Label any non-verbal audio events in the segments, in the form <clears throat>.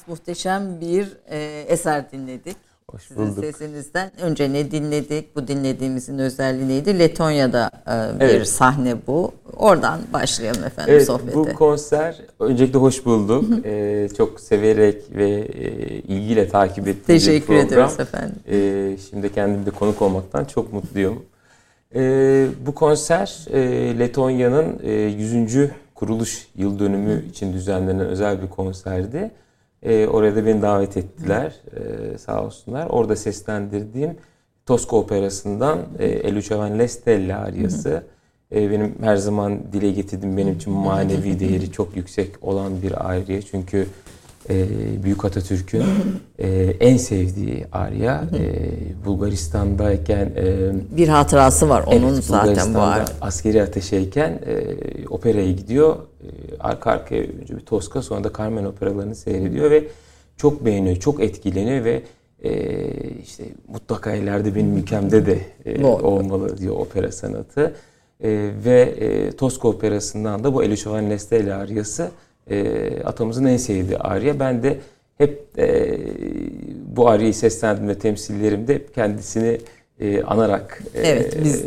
geldiniz. Muhteşem bir e, eser dinledik. Hoş Sizin bulduk. sesinizden. Önce ne dinledik? Bu dinlediğimizin özelliği neydi? Letonya'da e, bir evet. sahne bu. Oradan başlayalım efendim evet, sohbete. Bu konser öncelikle hoş bulduk. ee, çok severek ve e, ilgiyle takip ettiğim Teşekkür bir program. ederiz efendim. Ee, şimdi kendim de konuk olmaktan çok mutluyum. Ee, bu konser e, Letonya'nın e, 100. kuruluş yıl dönümü için düzenlenen özel bir konserdi. E, oraya da beni davet ettiler e, sağ olsunlar. Orada seslendirdiğim Tosca Operası'ndan e, Elucevan Lestella ariyası. E, benim her zaman dile getirdiğim benim için manevi değeri çok yüksek olan bir ariye. Çünkü e, Büyük Atatürk'ün e, en sevdiği arya. E, Bulgaristan'dayken e, bir hatırası var onun evet, zaten var. askeri ateşeyken e, operaya gidiyor. E, arka arkaya önce bir Tosca sonra da Carmen operalarını seyrediyor ve çok beğeniyor, çok etkileniyor ve e, işte mutlaka ileride benim ülkemde de e, olmalı diyor opera sanatı. E, ve e, Tosca operasından da bu Elishovan Lestella aryası e, atamızın en sevdiği arya. Ben de hep e, bu aryayı seslendirme temsillerimde kendisini e, anarak e, evet, biz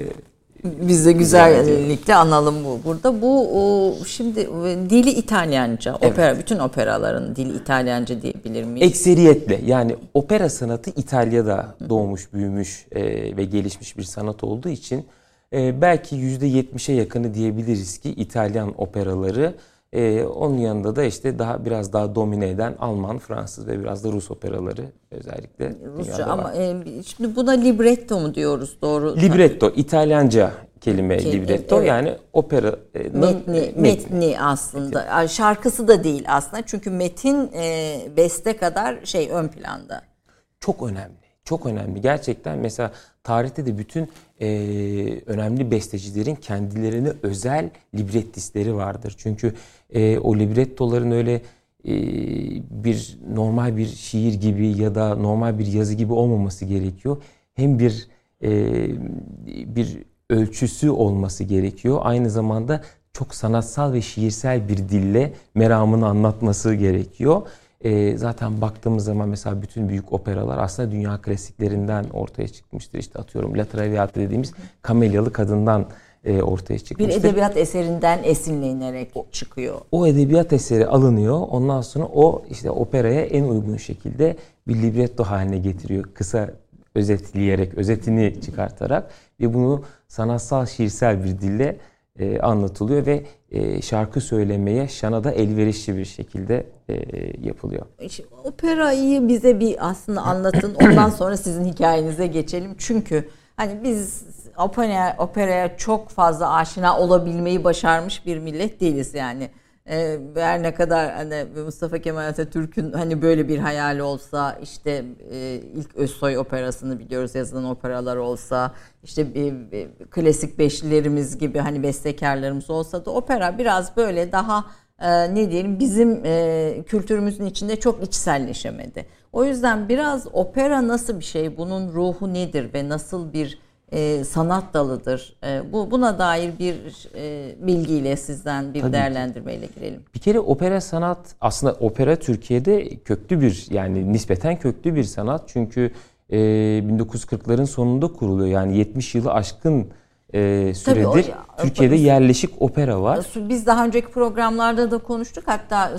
biz de güzellikle analım bu burada. Bu o, şimdi e, dili İtalyanca. Evet. Opera bütün operaların dili İtalyanca diyebilir miyiz? Ekseriyetle yani opera sanatı İtalya'da doğmuş, büyümüş e, ve gelişmiş bir sanat olduğu için e, belki %70'e yakını diyebiliriz ki İtalyan operaları ee, onun yanında da işte daha biraz daha domine eden Alman, Fransız ve biraz da Rus operaları özellikle. Rusça ama e, şimdi buna libretto mu diyoruz doğru? Libretto, İtalyanca kelime Ke- libretto evet. yani opera metni, metni, metni aslında. Metin. Şarkısı da değil aslında çünkü metin e, beste kadar şey ön planda. Çok önemli. Çok önemli. Gerçekten mesela tarihte de bütün e, önemli bestecilerin kendilerine özel librettistleri vardır. Çünkü e, o librettoların öyle e, bir normal bir şiir gibi ya da normal bir yazı gibi olmaması gerekiyor. Hem bir e, bir ölçüsü olması gerekiyor. Aynı zamanda çok sanatsal ve şiirsel bir dille meramını anlatması gerekiyor. E, zaten baktığımız zaman mesela bütün büyük operalar aslında dünya klasiklerinden ortaya çıkmıştır. İşte atıyorum La Traviata dediğimiz Kamelyalı kadından e, ortaya çıkmıştır. Bir edebiyat eserinden esinlenerek çıkıyor. O edebiyat eseri alınıyor. Ondan sonra o işte operaya en uygun şekilde bir libretto haline getiriyor. Kısa özetleyerek, özetini çıkartarak ve bunu sanatsal, şiirsel bir dille e, anlatılıyor ve e, şarkı söylemeye şana da elverişli bir şekilde e, yapılıyor. İşte, operayı bize bir aslında anlatın. <clears throat> Ondan sonra sizin hikayenize geçelim. Çünkü hani biz operaya, operaya çok fazla aşina olabilmeyi başarmış bir millet değiliz yani. Ee, her ne kadar hani Mustafa Kemal Atatürk'ün hani böyle bir hayali olsa işte e, ilk Özsoy operasını biliyoruz yazılan operalar olsa işte e, e, klasik beşlilerimiz gibi hani bestekarlarımız olsa da opera biraz böyle daha e, ne diyelim bizim e, kültürümüzün içinde çok içselleşemedi. O yüzden biraz opera nasıl bir şey, bunun ruhu nedir ve nasıl bir e, sanat dalıdır. E, bu buna dair bir e, bilgiyle sizden bir Tabii değerlendirmeyle girelim. Bir kere opera sanat aslında opera Türkiye'de köklü bir yani nispeten köklü bir sanat çünkü e, 1940'ların sonunda kuruluyor yani 70 yılı aşkın e, süredir o, Türkiye'de yerleşik opera var. Biz daha önceki programlarda da konuştuk. Hatta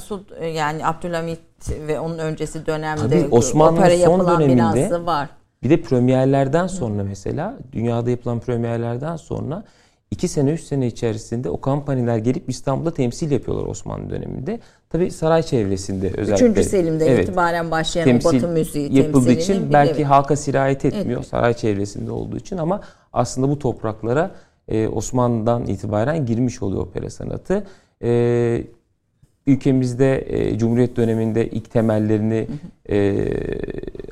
yani Abdülhamit ve onun öncesi dönemde Tabii, Osmanlı opera son yapılan döneminde, binası var. Bir de premierlerden sonra mesela dünyada yapılan premierlerden sonra iki sene üç sene içerisinde o kampanyalar gelip İstanbul'da temsil yapıyorlar Osmanlı döneminde. Tabi saray çevresinde özellikle. Üçüncü Selim'den evet, itibaren başlayan temsil Batı müziği yapıldığı için belki evet. halka sirayet etmiyor etmiyor saray çevresinde olduğu için ama aslında bu topraklara e, Osmanlı'dan itibaren girmiş oluyor opera sanatı. E, ülkemizde e, Cumhuriyet döneminde ilk temellerini e,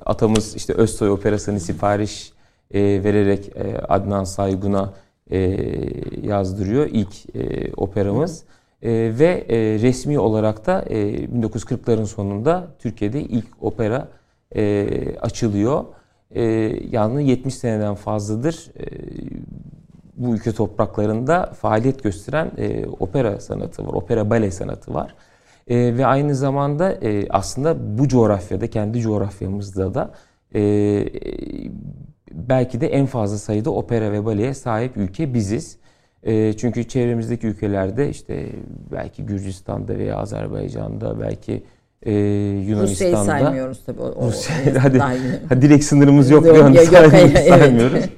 atamız işte Özsoy Operası'nı sipariş e, vererek e, Adnan Saygun'a e, yazdırıyor ilk e, operamız. E, ve e, resmi olarak da e, 1940'ların sonunda Türkiye'de ilk opera e, açılıyor. E, yani 70 seneden fazladır e, bu ülke topraklarında faaliyet gösteren e, opera sanatı var, opera bale sanatı var. E, ve aynı zamanda e, aslında bu coğrafyada, kendi coğrafyamızda da e, belki de en fazla sayıda opera ve baleye sahip ülke biziz. E, çünkü çevremizdeki ülkelerde işte belki Gürcistan'da veya Azerbaycan'da belki e, Yunanistan'da. Rusya'yı saymıyoruz tabii. O, Rusya, <laughs> hadi, hadi direkt sınırımız yok, yok, yok, yok. Evet.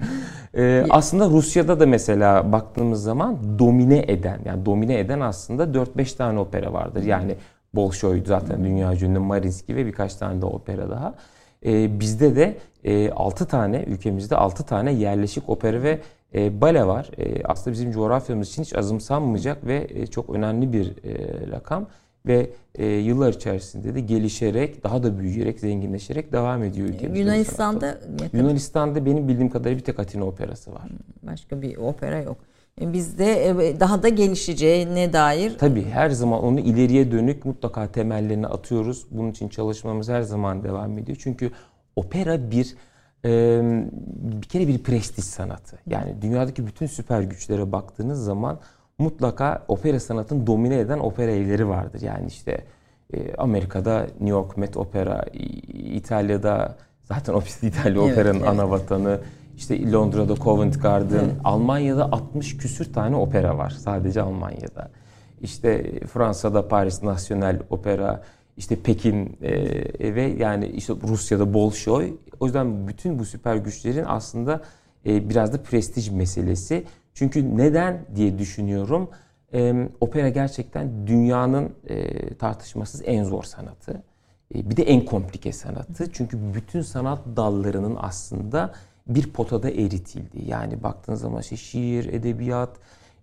Ee, aslında Rusya'da da mesela baktığımız zaman domine eden yani domine eden aslında 4-5 tane opera vardır. Yani Bolşoy zaten dünya ünlü Marinsky ve birkaç tane de opera daha. Ee, bizde de e, 6 tane ülkemizde 6 tane yerleşik opera ve e, bale var. E, aslında bizim coğrafyamız için hiç azımsanmayacak ve e, çok önemli bir e, rakam ve e, yıllar içerisinde de gelişerek, daha da büyüyerek, zenginleşerek devam ediyor ülkemiz. Yunanistan'da Yunanistan'da benim bildiğim kadarıyla bir tek Atina operası var. Hmm, başka bir opera yok. E, bizde e, daha da gelişeceğine dair Tabii her zaman onu ileriye dönük mutlaka temellerini atıyoruz. Bunun için çalışmamız her zaman devam ediyor. Çünkü opera bir bir kere bir prestij sanatı. Yani dünyadaki bütün süper güçlere baktığınız zaman mutlaka opera sanatını domine eden opera evleri vardır. Yani işte e, Amerika'da New York Met Opera, İtalya'da zaten ofis İtalya evet, Opera'nın evet. ana vatanı. İşte Londra'da Covent Garden, evet. Almanya'da 60 küsür tane opera var sadece Almanya'da. İşte Fransa'da Paris National Opera, işte Pekin e, ve yani işte Rusya'da Bolşoy. O yüzden bütün bu süper güçlerin aslında e, biraz da prestij meselesi. Çünkü neden diye düşünüyorum. E, opera gerçekten dünyanın e, tartışmasız en zor sanatı. E, bir de en komplike sanatı. Çünkü bütün sanat dallarının aslında bir potada eritildiği. Yani baktığınız zaman işte şiir, edebiyat,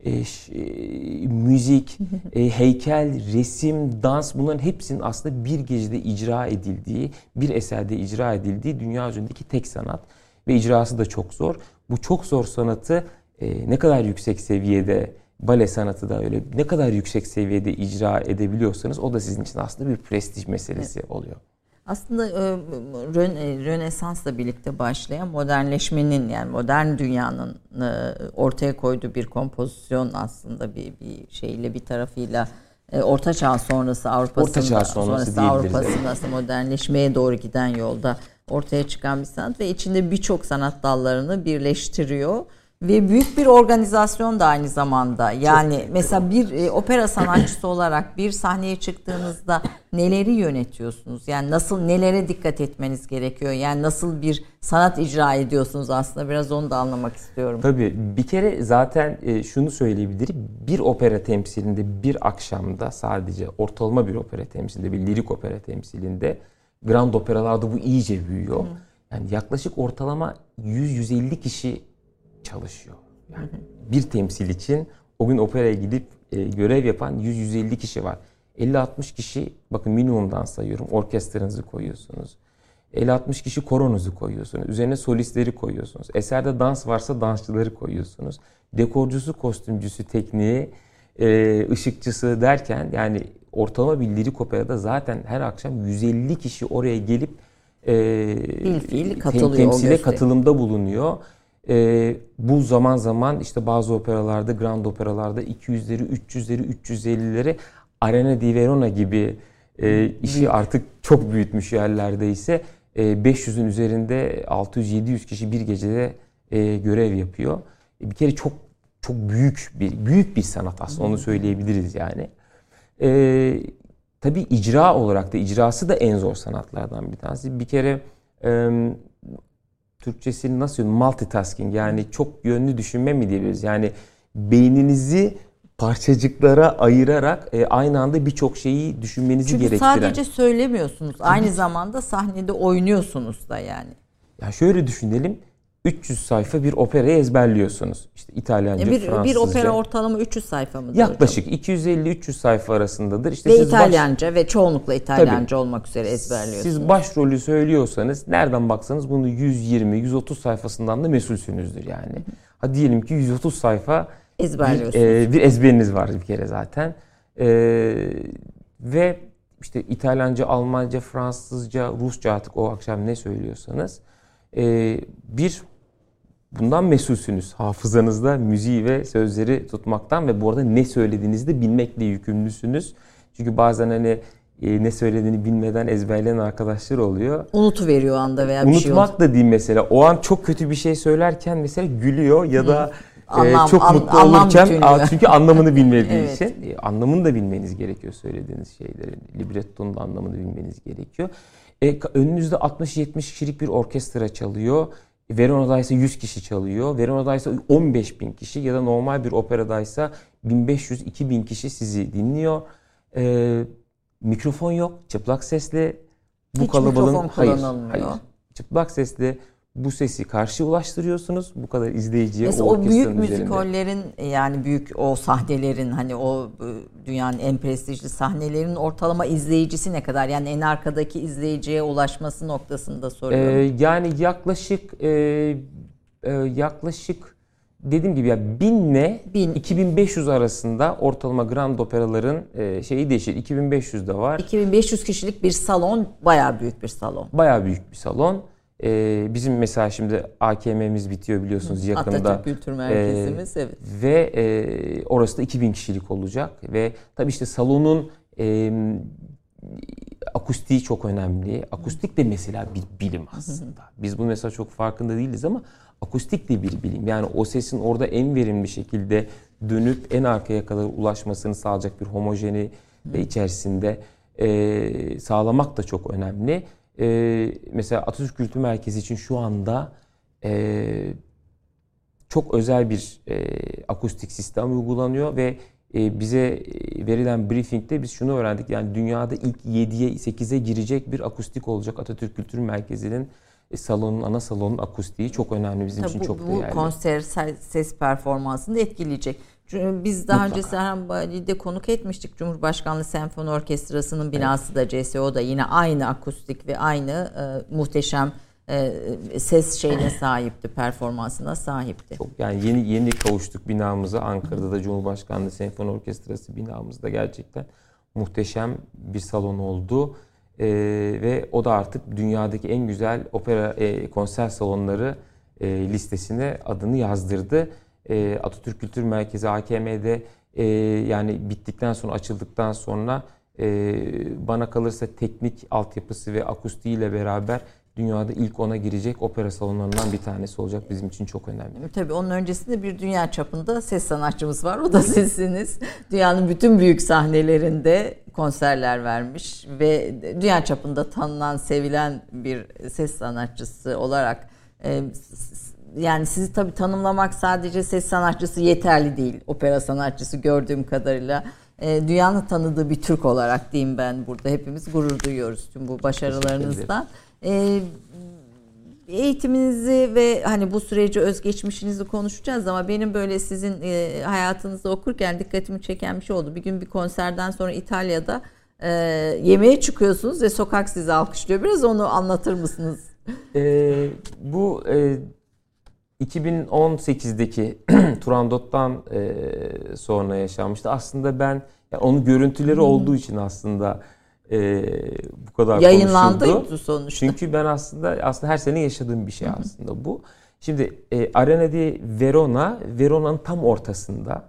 e, ş, e, müzik, <laughs> e, heykel, resim, dans bunların hepsinin aslında bir gecede icra edildiği, bir eserde icra edildiği dünya üzerindeki tek sanat. Ve icrası da çok zor. Bu çok zor sanatı e, ne kadar yüksek seviyede bale sanatı da öyle ne kadar yüksek seviyede icra edebiliyorsanız o da sizin için aslında bir prestij meselesi evet. oluyor. Aslında e, Rönesans'la birlikte başlayan modernleşmenin yani modern dünyanın e, ortaya koyduğu bir kompozisyon aslında bir, bir şeyle bir tarafıyla e, Orta Çağ sonrası Avrupa'sında Orta Çağ sonrası, sonrası Avrupa'sında modernleşmeye doğru giden yolda ortaya çıkan bir sanat ve içinde birçok sanat dallarını birleştiriyor ve büyük bir organizasyon da aynı zamanda. Yani Çok mesela bir e, opera sanatçısı olarak bir sahneye çıktığınızda neleri yönetiyorsunuz? Yani nasıl nelere dikkat etmeniz gerekiyor? Yani nasıl bir sanat icra ediyorsunuz aslında biraz onu da anlamak istiyorum. Tabii bir kere zaten e, şunu söyleyebilirim. Bir opera temsilinde bir akşamda sadece ortalama bir opera temsilinde bir lirik opera temsilinde grand operalarda bu iyice büyüyor. Yani yaklaşık ortalama 100-150 kişi çalışıyor. Yani bir temsil için o gün operaya gidip e, görev yapan 100-150 kişi var. 50-60 kişi bakın minimumdan sayıyorum orkestranızı koyuyorsunuz. 50-60 kişi koronuzu koyuyorsunuz. Üzerine solistleri koyuyorsunuz. Eserde dans varsa dansçıları koyuyorsunuz. Dekorcusu, kostümcüsü, tekniği, e, ışıkçısı derken yani ortalama bir lirik operada zaten her akşam 150 kişi oraya gelip e, Bilfiil katılıyor temsile katılımda bulunuyor. E, bu zaman zaman işte bazı operalarda, grand operalarda 200'leri, 300'leri, 350'leri Arena di Verona gibi e, işi artık çok büyütmüş yerlerde ise e, 500'ün üzerinde 600-700 kişi bir gecede e, görev yapıyor. E, bir kere çok çok büyük bir büyük bir sanat aslında onu söyleyebiliriz yani. E, tabii icra olarak da icrası da en zor sanatlardan bir tanesi. Bir kere e, Türkçesini nasıl multitasking yani çok yönlü düşünme mi diyebiliriz? Yani beyninizi parçacıklara ayırarak e, aynı anda birçok şeyi düşünmenizi Çünkü gerektiren. Çünkü sadece söylemiyorsunuz. Aynı zamanda sahnede oynuyorsunuz da yani. Ya şöyle düşünelim. 300 sayfa bir operayı ezberliyorsunuz. İşte İtalyanca, bir, Fransızca. Bir opera ortalama 300 sayfa mıdır Yaklaşık 250-300 sayfa arasındadır. İşte ve siz İtalyanca baş... ve çoğunlukla İtalyanca Tabii, olmak üzere ezberliyorsunuz. Siz başrolü söylüyorsanız nereden baksanız bunu 120-130 sayfasından da mesulsünüzdür yani. Ha diyelim ki 130 sayfa ezberliyorsunuz. Bir, e, bir ezberiniz var bir kere zaten. E, ve işte İtalyanca, Almanca, Fransızca, Rusça artık o akşam ne söylüyorsanız e, bir bundan mesulsünüz. Hafızanızda müziği ve sözleri tutmaktan ve bu arada ne söylediğinizi de bilmekle yükümlüsünüz. Çünkü bazen hani e, ne söylediğini bilmeden ezberleyen arkadaşlar oluyor. Unutu veriyor anda veya bir şey Unutmak da değil mesela. O an çok kötü bir şey söylerken mesela gülüyor ya da e, Anlam, çok an, mutlu olurken bütünlüğü. çünkü anlamını bilmediği <laughs> evet. için e, anlamını da bilmeniz gerekiyor söylediğiniz şeylerin. Librettonun da anlamını bilmeniz gerekiyor. E, önünüzde 60-70 kişilik bir orkestra çalıyor. Verona'da ise 100 kişi çalıyor. Verona'da ise 15 bin kişi ya da normal bir operadaysa 1500-2000 kişi sizi dinliyor. Ee, mikrofon yok, çıplak sesle bu Hiç kalabalığın hayır, hayır. Çıplak sesle bu sesi karşı ulaştırıyorsunuz. Bu kadar izleyiciye Mesela o, o büyük müzikollerin yani büyük o sahnelerin hani o e, dünyanın en prestijli sahnelerin ortalama izleyicisi ne kadar? Yani en arkadaki izleyiciye ulaşması noktasında soruyorum. Ee, yani yaklaşık e, e, yaklaşık dediğim gibi ya binle Bin. 2500 arasında ortalama grand operaların e, şeyi değişir. 2500 de var. 2500 kişilik bir salon bayağı büyük bir salon. Bayağı büyük bir salon. Ee, bizim mesela şimdi AKM'miz bitiyor biliyorsunuz yakında. Atatürk Kültür Merkezimiz ee, evet. Ve e, orası da 2000 kişilik olacak. Ve tabii işte salonun e, akustiği çok önemli. Akustik de mesela bir bilim aslında. Biz bunu mesela çok farkında değiliz ama akustik de bir bilim. Yani o sesin orada en verimli şekilde dönüp en arkaya kadar ulaşmasını sağlayacak bir homojeni ve içerisinde e, sağlamak da çok önemli e, mesela Atatürk Kültür Merkezi için şu anda e, çok özel bir e, akustik sistem uygulanıyor ve e, bize verilen briefingde biz şunu öğrendik. Yani dünyada ilk 7'ye 8'e girecek bir akustik olacak Atatürk Kültür Merkezi'nin e, salonun ana salonun akustiği çok önemli bizim Tabii için bu, çok değerli. Bu konser ses performansını etkileyecek. Biz daha Mutlaka. önce Serhan Bali'de konuk etmiştik. Cumhurbaşkanlığı Senfoni Orkestrası'nın binası evet. da CSO da yine aynı akustik ve aynı e, muhteşem e, ses şeyine sahipti, performansına sahipti. Çok yani yeni yeni kavuştuk binamıza. Ankara'da da Cumhurbaşkanlığı Senfoni Orkestrası binamızda gerçekten muhteşem bir salon oldu. E, ve o da artık dünyadaki en güzel opera e, konser salonları e, listesine adını yazdırdı. E, Atatürk Kültür Merkezi AKM'de e, yani bittikten sonra açıldıktan sonra e, bana kalırsa teknik altyapısı ve akustiğiyle beraber dünyada ilk ona girecek opera salonlarından bir tanesi olacak bizim için çok önemli. Tabii onun öncesinde bir dünya çapında ses sanatçımız var. O da <laughs> sizsiniz. Dünyanın bütün büyük sahnelerinde konserler vermiş ve dünya çapında tanınan, sevilen bir ses sanatçısı olarak e, yani sizi tabii tanımlamak sadece ses sanatçısı yeterli değil. Opera sanatçısı gördüğüm kadarıyla e, dünyanın tanıdığı bir Türk olarak diyeyim ben burada. Hepimiz gurur duyuyoruz tüm bu başarılarınızdan. E, eğitiminizi ve hani bu süreci özgeçmişinizi konuşacağız ama benim böyle sizin e, hayatınızı okurken dikkatimi çeken bir şey oldu. Bir gün bir konserden sonra İtalya'da e, yemeğe çıkıyorsunuz ve sokak sizi alkışlıyor. Biraz onu anlatır mısınız? E, bu e, 2018'deki <clears throat> Turandot'tan e, sonra yaşanmıştı. Aslında ben yani onun görüntüleri hmm. olduğu için aslında e, bu kadar Yayınlandı konuşuldu. sonuçta. Çünkü ben aslında aslında her sene yaşadığım bir şey aslında bu. Şimdi e, Arena di Verona, Verona'nın tam ortasında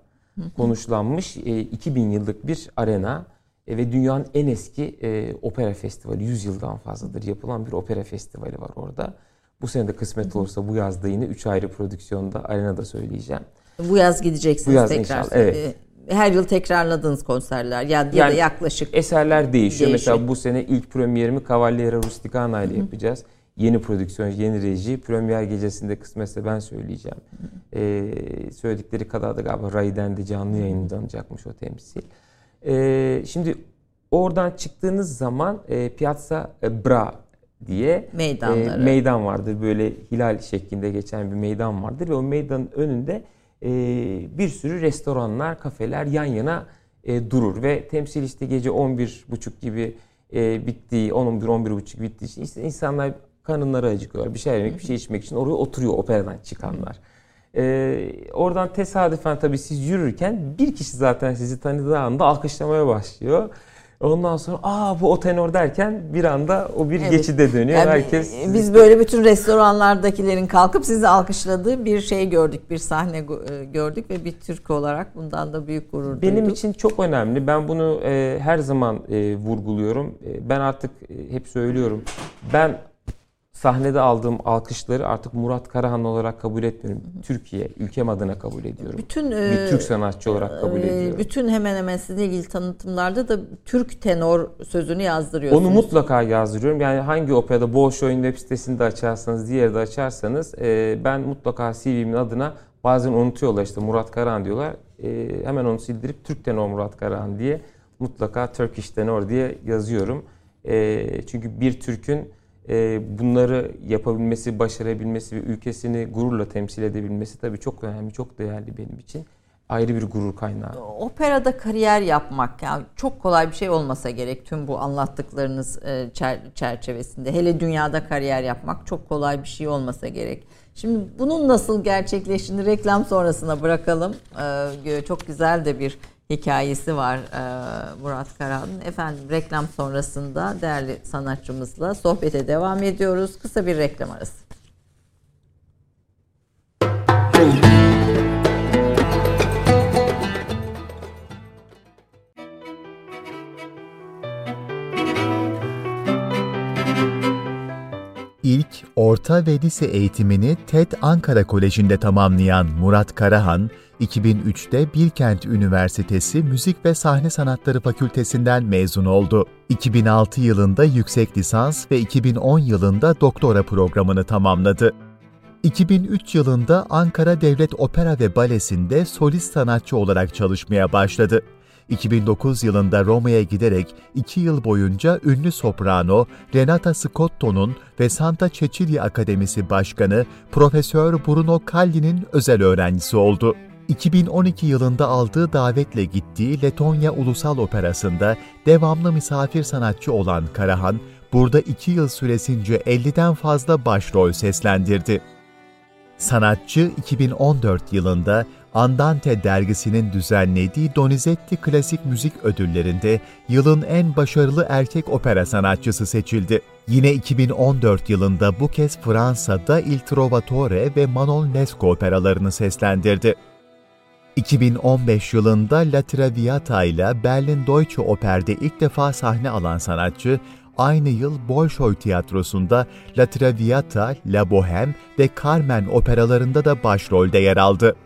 konuşlanmış e, 2000 yıllık bir arena e, ve dünyanın en eski e, opera festivali 100 yıldan fazladır yapılan bir opera festivali var orada. Bu sene de kısmet olursa bu yazda yine 3 ayrı prodüksiyonda arenada söyleyeceğim. Bu yaz gideceksiniz bu yaz tekrar. Inşallah, evet. Her yıl tekrarladığınız konserler ya, yani, ya da yaklaşık eserler değişiyor. değişiyor. Mesela bu sene ilk premierimi Cavaliere Rusticana ile yapacağız. Yeni prodüksiyon, yeni reji. Premier gecesinde kısmetse ben söyleyeceğim. Ee, söyledikleri kadar da galiba Ray'den de canlı yayınlanacakmış o temsil. Ee, şimdi oradan çıktığınız zaman e, Piazza Bra diye Meydanları. e, meydan vardır. Böyle hilal şeklinde geçen bir meydan vardır ve o meydanın önünde e, bir sürü restoranlar, kafeler yan yana e, durur ve temsil işte gece 11.30 gibi e, bittiği, 10-11-11.30 bittiği için işte insanlar karınları acıkıyor. Bir şey yemek, bir şey içmek için oraya oturuyor operadan çıkanlar. Ee, oradan tesadüfen tabii siz yürürken bir kişi zaten sizi tanıdığı anda alkışlamaya başlıyor. Ondan sonra aa bu o tenor derken bir anda o bir evet. geçide dönüyor. Yani Herkes biz böyle bütün restoranlardakilerin kalkıp sizi alkışladığı bir şey gördük, bir sahne e, gördük ve bir Türk olarak bundan da büyük gurur duyduk. Benim için çok önemli. Ben bunu e, her zaman e, vurguluyorum. E, ben artık e, hep söylüyorum. Ben sahnede aldığım alkışları artık Murat Karahan olarak kabul etmiyorum. Türkiye, ülkem adına kabul ediyorum. Bütün bir e, Türk sanatçı olarak kabul e, ediyorum. Bütün hemen hemen sizinle ilgili tanıtımlarda da Türk tenor sözünü yazdırıyorsunuz. Onu mutlaka yazdırıyorum. Yani hangi operada Bolşoy'un web sitesinde açarsanız, diğerde açarsanız e, ben mutlaka CV'min adına bazen unutuyorlar işte Murat Karahan diyorlar. Hemen onu sildirip Türk tenor Murat Karahan diye mutlaka Turkish tenor diye yazıyorum. Çünkü bir Türk'ün bunları yapabilmesi, başarabilmesi ve ülkesini gururla temsil edebilmesi tabii çok önemli, çok değerli benim için. Ayrı bir gurur kaynağı. Operada kariyer yapmak yani çok kolay bir şey olmasa gerek tüm bu anlattıklarınız e, çerçevesinde. Hele dünyada kariyer yapmak çok kolay bir şey olmasa gerek. Şimdi bunun nasıl gerçekleştiğini reklam sonrasına bırakalım. Ee, çok güzel de bir hikayesi var e, Murat Karahan'ın. Efendim reklam sonrasında değerli sanatçımızla sohbete devam ediyoruz. Kısa bir reklam arası. İlk, orta ve lise eğitimini TED Ankara Koleji'nde tamamlayan Murat Karahan, 2003'te Bilkent Üniversitesi Müzik ve Sahne Sanatları Fakültesinden mezun oldu. 2006 yılında yüksek lisans ve 2010 yılında doktora programını tamamladı. 2003 yılında Ankara Devlet Opera ve Balesi'nde solist sanatçı olarak çalışmaya başladı. 2009 yılında Roma'ya giderek 2 yıl boyunca ünlü soprano Renata Scotto'nun ve Santa Cecilia Akademisi Başkanı Profesör Bruno Calli'nin özel öğrencisi oldu. 2012 yılında aldığı davetle gittiği Letonya Ulusal Operası'nda devamlı misafir sanatçı olan Karahan, burada 2 yıl süresince 50'den fazla başrol seslendirdi. Sanatçı 2014 yılında Andante dergisinin düzenlediği Donizetti Klasik Müzik Ödülleri'nde yılın en başarılı erkek opera sanatçısı seçildi. Yine 2014 yılında bu kez Fransa'da Il Trovatore ve Manon Lescaut operalarını seslendirdi. 2015 yılında La Traviata ile Berlin Deutsche Oper'de ilk defa sahne alan sanatçı, aynı yıl Bolshoi Tiyatrosu'nda La Traviata, La Bohème ve Carmen operalarında da başrolde yer aldı.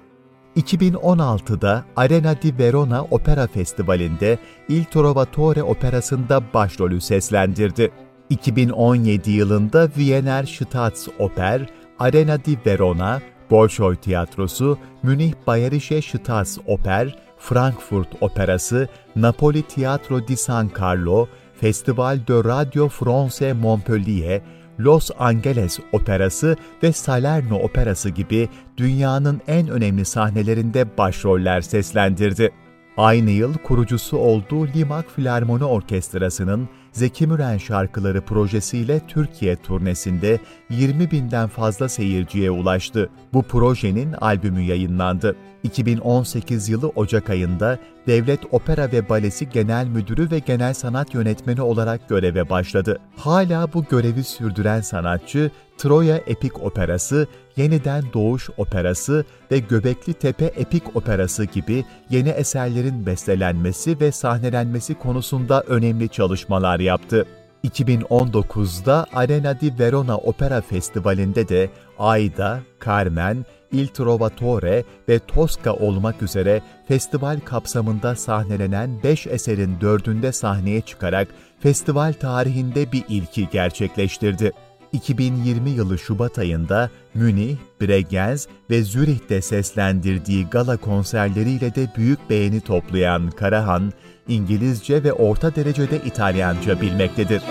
2016'da Arena di Verona Opera Festivali'nde Il Trovatore operasında başrolü seslendirdi. 2017 yılında Wiener Staatsoper, Arena di Verona, Bolshoi Tiyatrosu, Münih Bayerische Staatsoper, Frankfurt Operası, Napoli Teatro di San Carlo, Festival de Radio France Montpellier, Los Angeles Operası ve Salerno Operası gibi dünyanın en önemli sahnelerinde başroller seslendirdi. Aynı yıl kurucusu olduğu Limak Filarmoni Orkestrası'nın Zeki Müren şarkıları projesiyle Türkiye turnesinde 20 binden fazla seyirciye ulaştı. Bu projenin albümü yayınlandı. 2018 yılı Ocak ayında Devlet Opera ve Balesi Genel Müdürü ve Genel Sanat Yönetmeni olarak göreve başladı. Hala bu görevi sürdüren sanatçı, Troya Epik Operası, Yeniden Doğuş Operası ve Göbekli Tepe Epik Operası gibi yeni eserlerin bestelenmesi ve sahnelenmesi konusunda önemli çalışmalar yaptı. 2019'da Arena di Verona Opera Festivali'nde de Aida, Carmen, Il Trovatore ve Tosca olmak üzere festival kapsamında sahnelenen 5 eserin dördünde sahneye çıkarak festival tarihinde bir ilki gerçekleştirdi. 2020 yılı Şubat ayında Münih, Bregenz ve Zürih'te seslendirdiği gala konserleriyle de büyük beğeni toplayan Karahan, İngilizce ve orta derecede İtalyanca bilmektedir.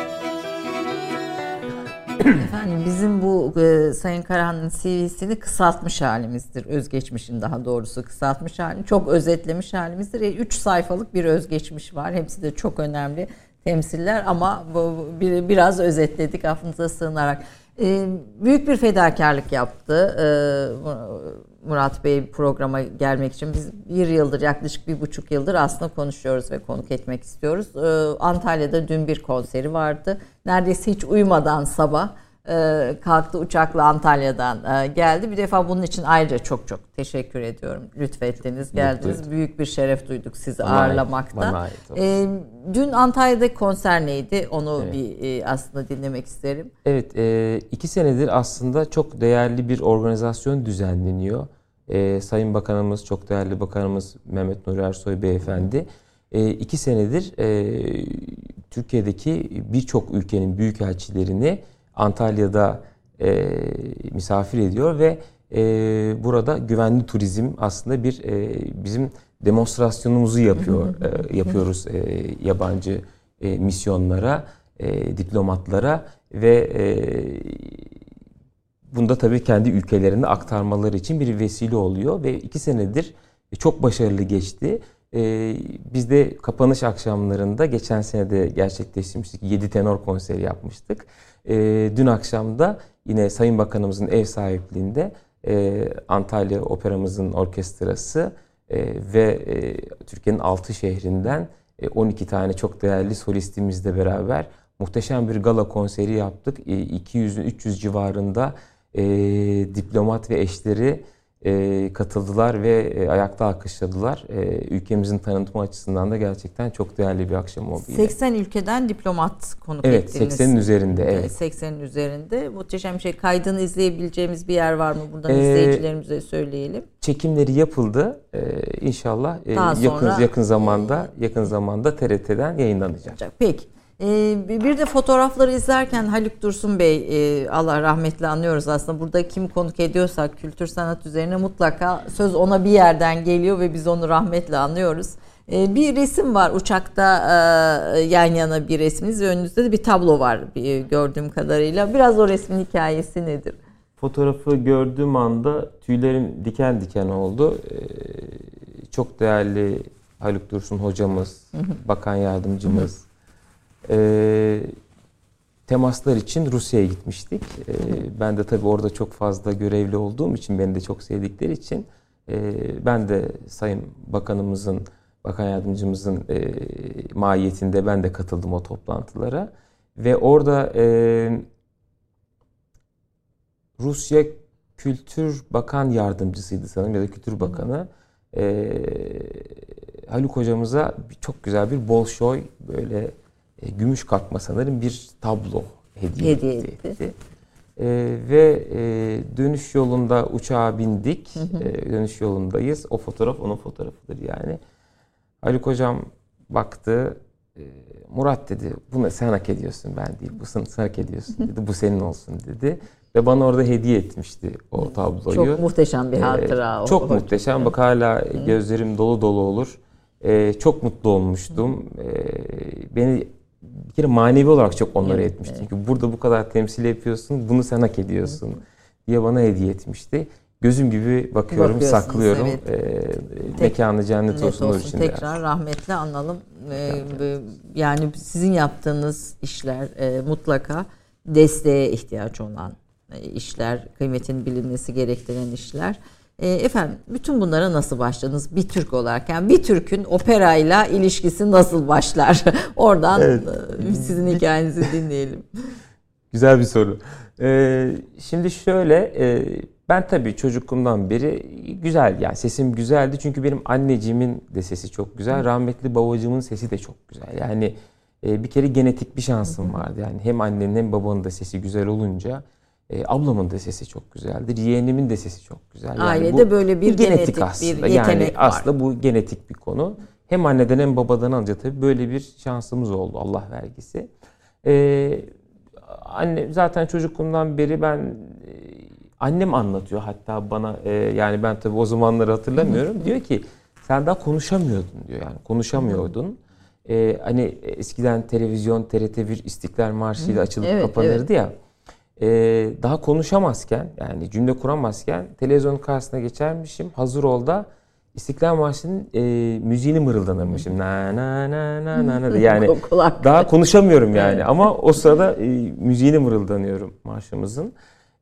Efendim bizim bu e, Sayın Karahan'ın CV'sini kısaltmış halimizdir. Özgeçmişin daha doğrusu kısaltmış halini. Çok özetlemiş halimizdir. E, üç sayfalık bir özgeçmiş var. Hepsi de çok önemli temsiller ama bu, bir, biraz özetledik affınıza sığınarak. E, büyük bir fedakarlık yaptı. E, Murat Bey programa gelmek için biz bir yıldır yaklaşık bir buçuk yıldır aslında konuşuyoruz ve konuk etmek istiyoruz. Ee, Antalya'da dün bir konseri vardı. Neredeyse hiç uyumadan sabah e, kalktı uçakla Antalya'dan e, geldi. Bir defa bunun için ayrıca çok çok teşekkür ediyorum. Lütfettiniz, geldiniz. Mutlu. Büyük bir şeref duyduk sizi bana ağırlamakta. Bana ait e, dün Antalya'da konser neydi? Onu evet. bir e, aslında dinlemek isterim. Evet, e, iki senedir aslında çok değerli bir organizasyon düzenleniyor. E, Sayın Bakanımız, çok değerli Bakanımız Mehmet Nuri Ersoy Beyefendi e, iki senedir e, Türkiye'deki birçok ülkenin büyükelçilerini Antalya'da e, misafir ediyor ve e, burada güvenli turizm aslında bir e, bizim demonstrasyonumuzu yapıyor e, yapıyoruz e, yabancı e, misyonlara, e, diplomatlara ve e, bunda tabii kendi ülkelerine aktarmaları için bir vesile oluyor ve iki senedir çok başarılı geçti. Ee, biz de kapanış akşamlarında geçen sene de gerçekleştirmiştik. 7 tenor konseri yapmıştık. Ee, dün akşam da yine Sayın Bakanımızın ev sahipliğinde e, Antalya Operamızın orkestrası e, ve e, Türkiye'nin 6 şehrinden e, 12 tane çok değerli solistimizle beraber muhteşem bir gala konseri yaptık. E, 200-300 civarında e, diplomat ve eşleri e, katıldılar ve e, ayakta alkışladılar. E, ülkemizin tanıtımı açısından da gerçekten çok değerli bir akşam oldu. 80 yine. ülkeden diplomat konuk evet, ettiniz. 80'in üzerinde. Evet. 80'in üzerinde. Muhteşem şey. Kaydını izleyebileceğimiz bir yer var mı? Buradan ee, izleyicilerimize söyleyelim. Çekimleri yapıldı. Ee, inşallah e, yakın yakın zamanda yakın zamanda TRT'den yayınlanacak. Peki. Ee, bir de fotoğrafları izlerken Haluk Dursun Bey e, Allah rahmetli anlıyoruz aslında burada kim konuk ediyorsak kültür sanat üzerine mutlaka söz ona bir yerden geliyor ve biz onu rahmetle anlıyoruz. Ee, bir resim var uçakta e, yan yana bir resminiz ve önünüzde de bir tablo var gördüğüm kadarıyla. Biraz o resmin hikayesi nedir? Fotoğrafı gördüğüm anda tüylerim diken diken oldu. Ee, çok değerli Haluk Dursun hocamız, bakan yardımcımız, e, temaslar için Rusya'ya gitmiştik. E, ben de tabii orada çok fazla görevli olduğum için, beni de çok sevdikleri için E, ben de Sayın Bakanımızın, Bakan Yardımcımızın e, mahiyetinde ben de katıldım o toplantılara. Ve orada e, Rusya Kültür Bakan Yardımcısıydı sanırım ya da Kültür Bakanı. E, Haluk hocamıza çok güzel bir Bolşoy böyle e, gümüş kalkma sanırım bir tablo hediye, hediye etti. etti. E, ve e, dönüş yolunda uçağa bindik. Hı hı. E, dönüş yolundayız. O fotoğraf onun fotoğrafıdır yani. Haluk hocam baktı. E, Murat dedi bunu sen hak ediyorsun ben değil. Bu sen, sen hak ediyorsun dedi. Bu senin olsun dedi. Ve bana orada hediye etmişti o tabloyu. Çok muhteşem bir hatıra ee, o. Çok muhteşem. Bak hala gözlerim dolu dolu olur. Ee, çok mutlu olmuştum. Ee, beni bir kere manevi olarak çok onları evet, etmişti. Evet. Çünkü burada bu kadar temsil yapıyorsun, bunu sen hak ediyorsun evet. diye bana hediye etmişti. Gözüm gibi bakıyorum, saklıyorum. Evet. Ee, mekanı cennet olsun, olsun için. Tekrar yani. rahmetle analım. Ee, yani sizin yaptığınız işler e, mutlaka desteğe ihtiyaç olan e, işler, kıymetin bilinmesi gerektiren işler. E, efendim bütün bunlara nasıl başladınız bir Türk olarak? Yani bir Türk'ün operayla ilişkisi nasıl başlar? <laughs> Oradan evet. E, sizin hikayenizi dinleyelim. <laughs> Güzel bir soru. Ee, şimdi şöyle e, ben tabii çocukluğumdan beri güzel yani sesim güzeldi çünkü benim anneciğimin de sesi çok güzel. Rahmetli babacığımın sesi de çok güzel. Yani e, bir kere genetik bir şansım vardı. Yani hem annenin hem babanın da sesi güzel olunca e, ablamın da sesi çok güzeldir. Yeğenimin de sesi çok güzel. Yani Ailede bu, böyle bir genetik, genetik aslında. bir yetenek yani var. Aslında bu genetik bir konu. Hem anneden hem babadan alınca tabii böyle bir şansımız oldu Allah vergisi. Ee, anne zaten çocukluğumdan beri ben e, annem anlatıyor hatta bana e, yani ben tabii o zamanları hatırlamıyorum. <laughs> diyor ki sen daha konuşamıyordun diyor yani konuşamıyordun. Ee, hani eskiden televizyon TRT1 İstiklal Marşı ile açılıp evet, kapanırdı evet. ya e, daha konuşamazken yani cümle kuramazken televizyonun karşısına geçermişim. Hazır ol da İstiklal Marşı'nın e, müziğini mırıldanırmışım. Na na na na na na yani <laughs> daha konuşamıyorum yani ama o sırada e, müziğini mırıldanıyorum marşımızın.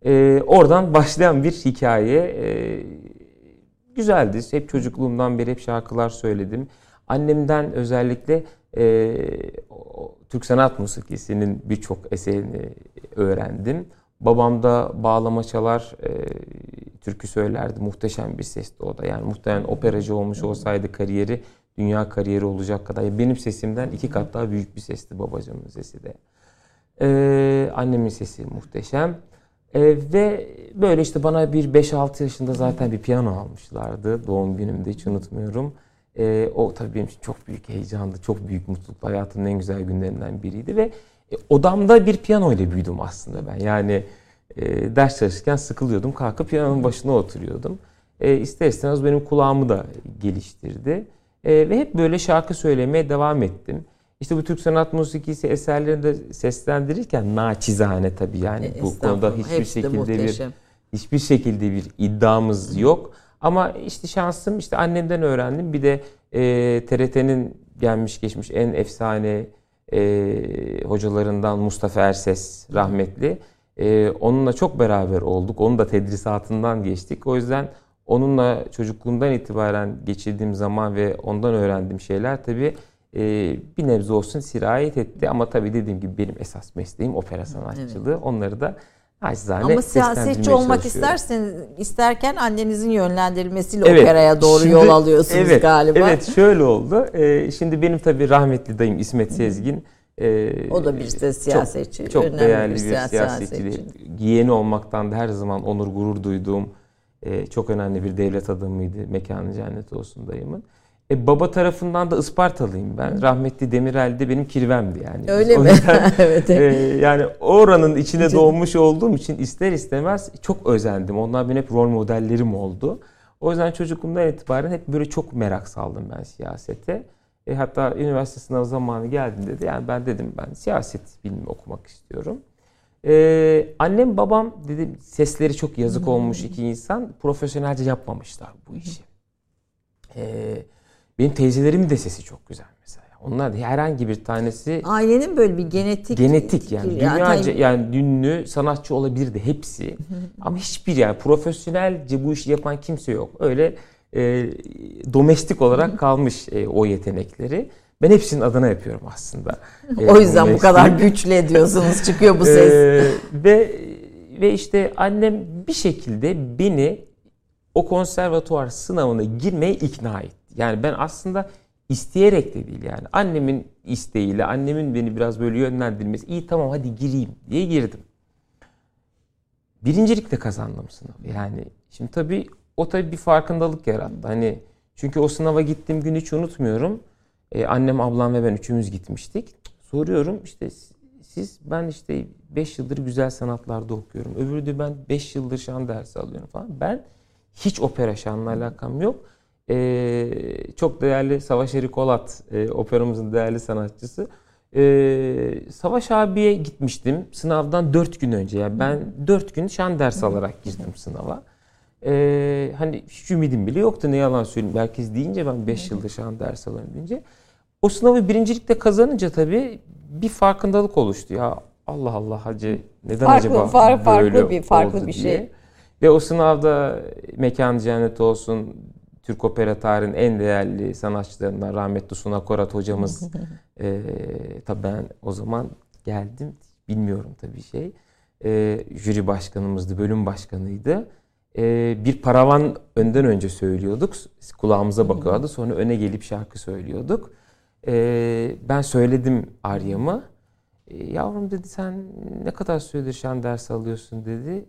E, oradan başlayan bir hikaye e, güzeldi. Hep çocukluğumdan beri hep şarkılar söyledim. Annemden özellikle e, Türk sanat musikisinin birçok eserini öğrendim. Babam da bağlama çalar, e, türkü söylerdi. Muhteşem bir sesti o da. Yani muhtemelen operacı olmuş olsaydı kariyeri dünya kariyeri olacak kadar. Benim sesimden iki kat daha büyük bir sesti babacığımın sesi de. Ee, annemin sesi muhteşem. Ee, ve böyle işte bana bir 5-6 yaşında zaten bir piyano almışlardı. Doğum günümde hiç unutmuyorum. E, o tabii benim için çok büyük heyecandı, çok büyük mutluluk. Hayatımın en güzel günlerinden biriydi ve e, odamda bir piyano ile büyüdüm aslında ben. Yani e, ders çalışırken sıkılıyordum, kalkıp piyanonun başına oturuyordum. E, ister istemez benim kulağımı da geliştirdi. E, ve hep böyle şarkı söylemeye devam ettim. İşte bu Türk sanat musikisi eserlerini de seslendirirken naçizane tabii yani e, bu konuda hiçbir şekilde bir hiçbir şekilde bir iddiamız yok. Ama işte şansım işte annemden öğrendim. Bir de e, TRT'nin gelmiş geçmiş en efsane e, hocalarından Mustafa Erses rahmetli. E, onunla çok beraber olduk. Onun da tedrisatından geçtik. O yüzden onunla çocukluğumdan itibaren geçirdiğim zaman ve ondan öğrendiğim şeyler tabii e, bir nebze olsun sirayet etti. Ama tabii dediğim gibi benim esas mesleğim opera sanatçılığı. Evet. Onları da Naçizane Ama siyasetçi olmak istersen isterken annenizin yönlendirilmesiyle evet, operaya doğru şimdi, yol alıyorsunuz evet, galiba. Evet şöyle oldu. Ee, şimdi benim tabii rahmetli dayım İsmet Sezgin. E, o da bir de siyasetçi. Çok, çok değerli bir, siyasetçi. siyasetçi. Giyeni olmaktan da her zaman onur gurur duyduğum e, çok önemli bir devlet adamıydı. Mekanı cennet olsun dayımın. E, baba tarafından da Ispartalıyım ben. Rahmetli Demirel de benim kirvemdi yani. Öyle mi? <laughs> evet. E, yani oranın içine doğmuş olduğum için ister istemez çok özendim. Onlar benim hep rol modellerim oldu. O yüzden çocukluğumdan itibaren hep böyle çok merak saldım ben siyasete. E, hatta üniversite sınavı zamanı geldiğinde de yani ben dedim ben siyaset bilimi okumak istiyorum. Ee, annem babam dedim sesleri çok yazık olmuş iki insan profesyonelce yapmamışlar bu işi. Ee, benim teyzelerimin de sesi çok güzel mesela. Onlar herhangi bir tanesi ailenin böyle bir genetik genetik yani dünyaca yani, yani ünlü sanatçı olabilirdi hepsi. <laughs> Ama hiçbir yani profesyonelce bu işi yapan kimse yok. Öyle e, domestik olarak <laughs> kalmış e, o yetenekleri. Ben hepsinin adına yapıyorum aslında. <laughs> E, o yüzden bu kadar güçlü ediyorsunuz çıkıyor bu ses. E, ve ve işte annem bir şekilde beni o konservatuvar sınavına girmeye ikna etti. Yani ben aslında isteyerek de değil yani. Annemin isteğiyle, annemin beni biraz böyle yönlendirmesi. iyi tamam hadi gireyim diye girdim. Birincilikle kazandım sınavı. Yani şimdi tabii o tabii bir farkındalık yarattı. Hani çünkü o sınava gittiğim gün hiç unutmuyorum. Ee, annem, ablam ve ben üçümüz gitmiştik. Soruyorum işte siz ben işte 5 yıldır güzel sanatlarda okuyorum. Öbürü de ben 5 yıldır şan dersi alıyorum falan. Ben hiç opera şanla alakam yok. Ee, çok değerli Savaş Eri Kolat, e, operamızın değerli sanatçısı. Ee, Savaş abiye gitmiştim sınavdan 4 gün önce. Yani ben 4 gün şan ders alarak girdim sınava. Ee, hani hiç ümidim bile yoktu ne yalan söyleyeyim. Herkes deyince ben 5 yıldır şan ders alıyorum deyince. O sınavı birincilikte kazanınca tabii bir farkındalık oluştu. Ya Allah Allah hacı neden farklı, acaba far, farklı böyle bir farklı bir diye. şey. Ve o sınavda mekan cennet olsun Türk opera tarihinin en değerli sanatçılarından rahmetli Suna Korat hocamız <laughs> e, tabii ben o zaman geldim. Bilmiyorum tabii şey. E, jüri başkanımızdı bölüm başkanıydı. E, bir paravan önden önce söylüyorduk. Kulağımıza bakıyordu. Sonra öne gelip şarkı söylüyorduk. E, ben söyledim Arya'mı e, yavrum dedi sen ne kadar süredir şan ders alıyorsun? dedi.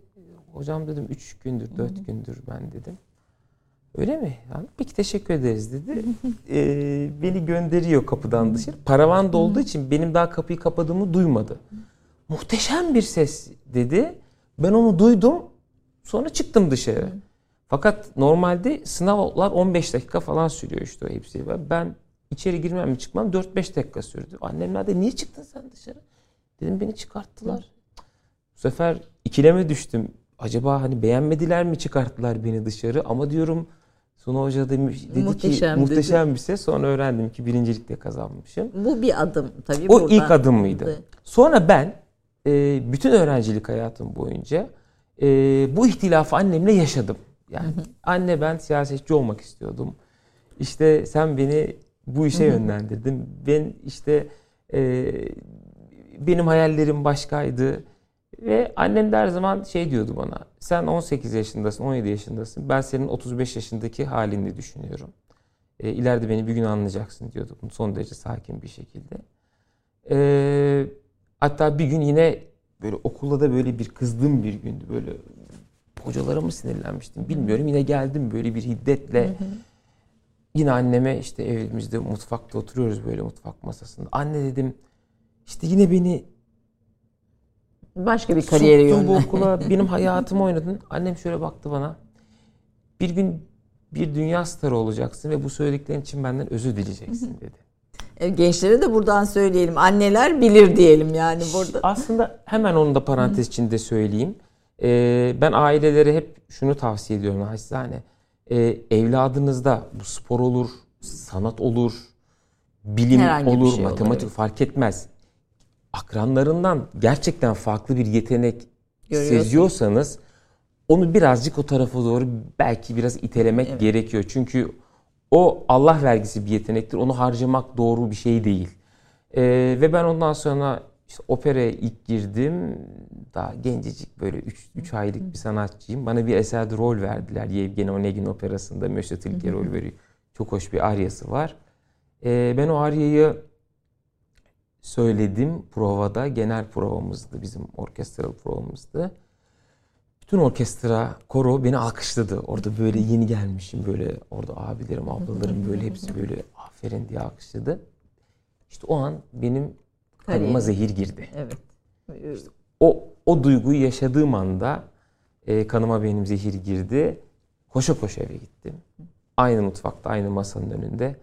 Hocam dedim 3 gündür 4 gündür ben dedim Öyle mi? Yani, peki teşekkür ederiz dedi. ee, beni gönderiyor kapıdan dışarı. Paravan da olduğu için benim daha kapıyı kapadığımı duymadı. Muhteşem bir ses dedi. Ben onu duydum. Sonra çıktım dışarı. Fakat normalde sınavlar 15 dakika falan sürüyor işte o hepsi. Ben içeri girmem mi çıkmam 4-5 dakika sürdü. Annemler de niye çıktın sen dışarı? Dedim beni çıkarttılar. Bu sefer ikileme düştüm. Acaba hani beğenmediler mi çıkarttılar beni dışarı? Ama diyorum Suna Hoca demiş, dedi muhteşem ki muhteşem dedi. bir ses. Sonra öğrendim ki birincilikle kazanmışım. Bu bir adım tabii. O buradan. ilk adım mıydı? Sonra ben e, bütün öğrencilik hayatım boyunca e, bu ihtilafı annemle yaşadım. Yani anne ben siyasetçi olmak istiyordum. İşte sen beni bu işe yönlendirdin. Ben işte e, benim hayallerim başkaydı. Ve annem de her zaman şey diyordu bana. Sen 18 yaşındasın, 17 yaşındasın. Ben senin 35 yaşındaki halini düşünüyorum. E, ileride beni bir gün anlayacaksın diyordu. Son derece sakin bir şekilde. E, hatta bir gün yine böyle okulda da böyle bir kızdığım bir gündü. Böyle hocalara mı sinirlenmiştim bilmiyorum. Yine geldim böyle bir hiddetle. Hı hı. Yine anneme işte evimizde mutfakta oturuyoruz böyle mutfak masasında. Anne dedim işte yine beni Başka bir kariyere yönlendim. bu <laughs> okula benim hayatımı oynadın. Annem şöyle baktı bana. Bir gün bir dünya starı olacaksın ve bu söylediklerin için benden özür dileyeceksin dedi. E, gençlere de buradan söyleyelim. Anneler bilir diyelim yani burada. Aslında hemen onu da parantez içinde söyleyeyim. Ee, ben ailelere hep şunu tavsiye ediyorum naçizane. Ee, evladınızda bu spor olur, sanat olur, bilim Herhangi olur, şey matematik olur, evet. fark etmez akranlarından gerçekten farklı bir yetenek seziyorsanız onu birazcık o tarafa doğru belki biraz itelemek evet. gerekiyor. Çünkü o Allah vergisi bir yetenektir. Onu harcamak doğru bir şey değil. Ee, ve ben ondan sonra işte operaya ilk girdim. Daha gencecik böyle 3 aylık bir sanatçıyım. Bana bir eserde rol verdiler. Yevgeni Onegin operasında Mösyö Tilke rol veriyor. Çok hoş bir aryası var. Ee, ben o aryayı söyledim provada. Genel provamızdı bizim orkestral provamızdı. Bütün orkestra, koro beni alkışladı. Orada böyle yeni gelmişim böyle orada abilerim, ablalarım böyle hepsi böyle aferin diye alkışladı. İşte o an benim kanıma zehir girdi. Evet. İşte o o duyguyu yaşadığım anda e, kanıma benim zehir girdi. Koşa koşa eve gittim. Aynı mutfakta, aynı masanın önünde.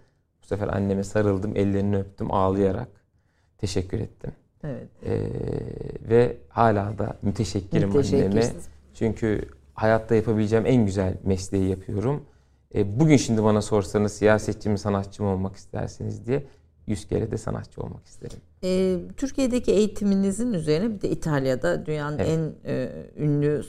Bu sefer anneme sarıldım, ellerini öptüm ağlayarak teşekkür ettim. Evet. Ee, ve hala da müteşekkirim anneme. Çünkü hayatta yapabileceğim en güzel mesleği yapıyorum. Ee, bugün şimdi bana sorsanız siyasetçi mi sanatçı mı olmak isterseniz diye yüz kere de sanatçı olmak isterim. E, Türkiye'deki eğitiminizin üzerine bir de İtalya'da dünyanın evet. en e, ünlü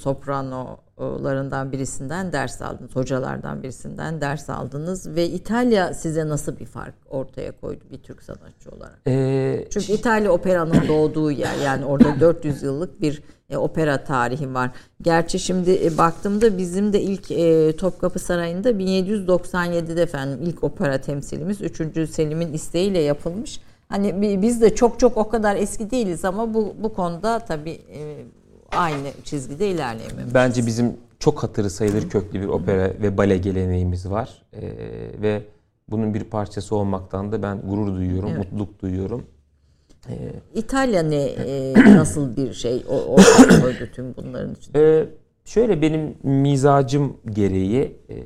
sopranolarından birisinden ders aldınız. Hocalardan birisinden ders aldınız ve İtalya size nasıl bir fark ortaya koydu bir Türk sanatçı olarak? Ee, Çünkü İtalya operanın doğduğu yer yani orada <coughs> 400 yıllık bir e, opera tarihi var. Gerçi şimdi e, baktığımda bizim de ilk e, Topkapı Sarayı'nda 1797'de efendim ilk opera temsilimiz 3. Selim'in isteğiyle yapılmış. Hani biz de çok çok o kadar eski değiliz ama bu bu konuda tabii e, aynı çizgide ilerleyemiyoruz. Bence bizim çok hatırı sayılır köklü bir opera ve bale geleneğimiz var. E, ve bunun bir parçası olmaktan da ben gurur duyuyorum, evet. mutluluk duyuyorum. Ee, İtalya ne e, <clears throat> nasıl bir şey o, o <clears throat> tüm bunların için? E, şöyle benim mizacım gereği e,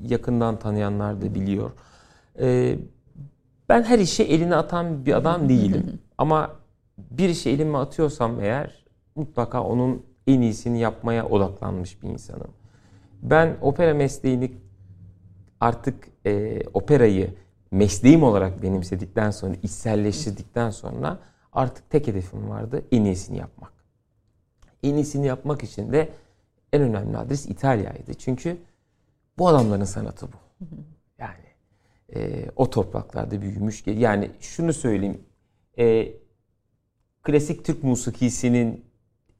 yakından tanıyanlar da biliyor. E, ben her işe elini atan bir adam <laughs> değilim. Ama bir işe elimi atıyorsam eğer mutlaka onun en iyisini yapmaya odaklanmış bir insanım. Ben opera mesleğini artık e, operayı mesleğim olarak benimsedikten sonra, içselleştirdikten sonra artık tek hedefim vardı. En iyisini yapmak. En iyisini yapmak için de en önemli adres İtalya'ydı. Çünkü bu adamların sanatı bu. Yani e, o topraklarda büyümüş. Yani şunu söyleyeyim. E, klasik Türk musikisinin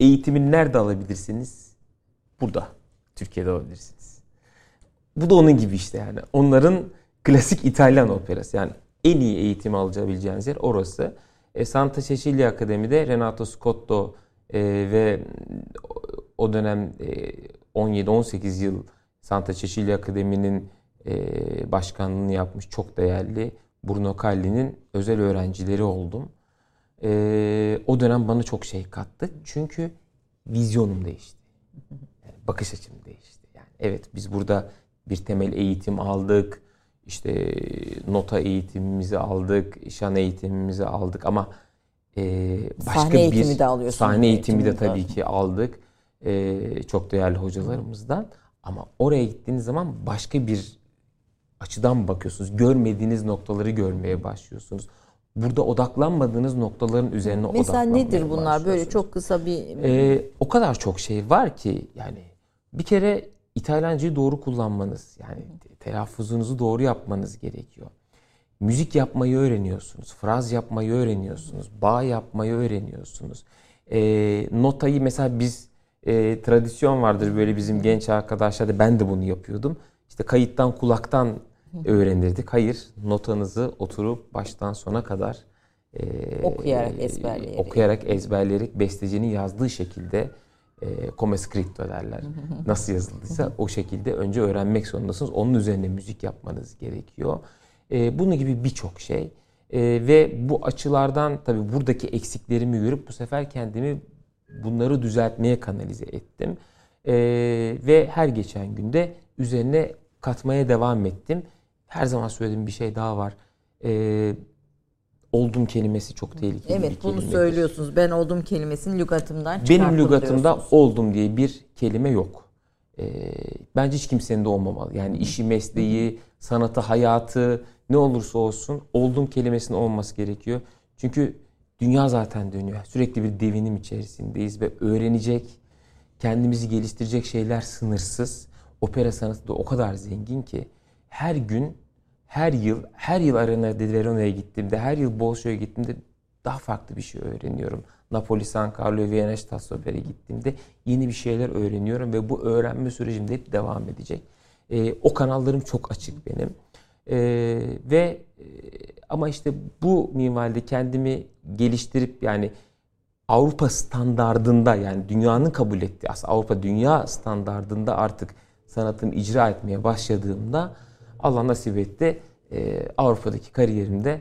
eğitimini nerede alabilirsiniz? Burada. Türkiye'de alabilirsiniz. Bu da onun gibi işte yani. Onların klasik İtalyan operası. Yani en iyi eğitim alabileceğiniz yer orası. E, Santa Cecilia Akademi'de Renato Scotto e, ve o dönem e, 17-18 yıl Santa Cecilia Akademi'nin e, başkanlığını yapmış çok değerli Bruno Calli'nin özel öğrencileri oldum. E, o dönem bana çok şey kattı. Çünkü vizyonum değişti. Yani bakış açım değişti. Yani evet biz burada bir temel eğitim aldık. İşte nota eğitimimizi aldık, şan eğitimimizi aldık ama e, başka sahne bir eğitimi de alıyorsunuz. Sahne eğitimi de tabii ki aldık. E, çok değerli hocalarımızdan. Ama oraya gittiğiniz zaman başka bir açıdan bakıyorsunuz. Görmediğiniz noktaları görmeye başlıyorsunuz. Burada odaklanmadığınız noktaların üzerine Mesela odaklanmaya nedir bunlar? Böyle çok kısa bir... Ee, o kadar çok şey var ki yani bir kere İtalyancayı doğru kullanmanız yani telaffuzunuzu doğru yapmanız gerekiyor. Müzik yapmayı öğreniyorsunuz, fraz yapmayı öğreniyorsunuz, bağ yapmayı öğreniyorsunuz. E, notayı mesela biz e, tradisyon vardır böyle bizim genç arkadaşlar ben de bunu yapıyordum. İşte kayıttan kulaktan öğrenirdik. Hayır, notanızı oturup baştan sona kadar e, okuyarak ezberleyerek okuyarak ezberleyerek bestecinin yazdığı şekilde e, come scritto derler. <laughs> Nasıl yazıldıysa o şekilde önce öğrenmek zorundasınız. Onun üzerine müzik yapmanız gerekiyor. E, bunun gibi birçok şey. E, ve bu açılardan tabii buradaki eksiklerimi görüp bu sefer kendimi bunları düzeltmeye kanalize ettim. E, ve her geçen günde üzerine katmaya devam ettim. Her zaman söylediğim bir şey daha var. E, oldum kelimesi çok tehlikeli evet, bir kelime. Evet bunu söylüyorsunuz. Ben oldum kelimesinin lügatımdan Benim lügatımda oldum diye bir kelime yok. Ee, bence hiç kimsenin de olmamalı. Yani işi, mesleği, sanatı, hayatı ne olursa olsun oldum kelimesinin olması gerekiyor. Çünkü dünya zaten dönüyor. Sürekli bir devinim içerisindeyiz ve öğrenecek, kendimizi geliştirecek şeyler sınırsız. Opera sanatı da o kadar zengin ki her gün her yıl, her yıl Arena de Verona'ya gittiğimde, her yıl Bolşo'ya gittiğimde daha farklı bir şey öğreniyorum. Napoli, San Carlo, Viyana Staatsoper'e gittiğimde yeni bir şeyler öğreniyorum ve bu öğrenme sürecimde hep devam edecek. E, o kanallarım çok açık benim. E, ve e, ama işte bu minvalde kendimi geliştirip yani Avrupa standardında yani dünyanın kabul ettiği aslında Avrupa dünya standardında artık sanatımı icra etmeye başladığımda Allah nasip etti. E, Avrupa'daki kariyerimde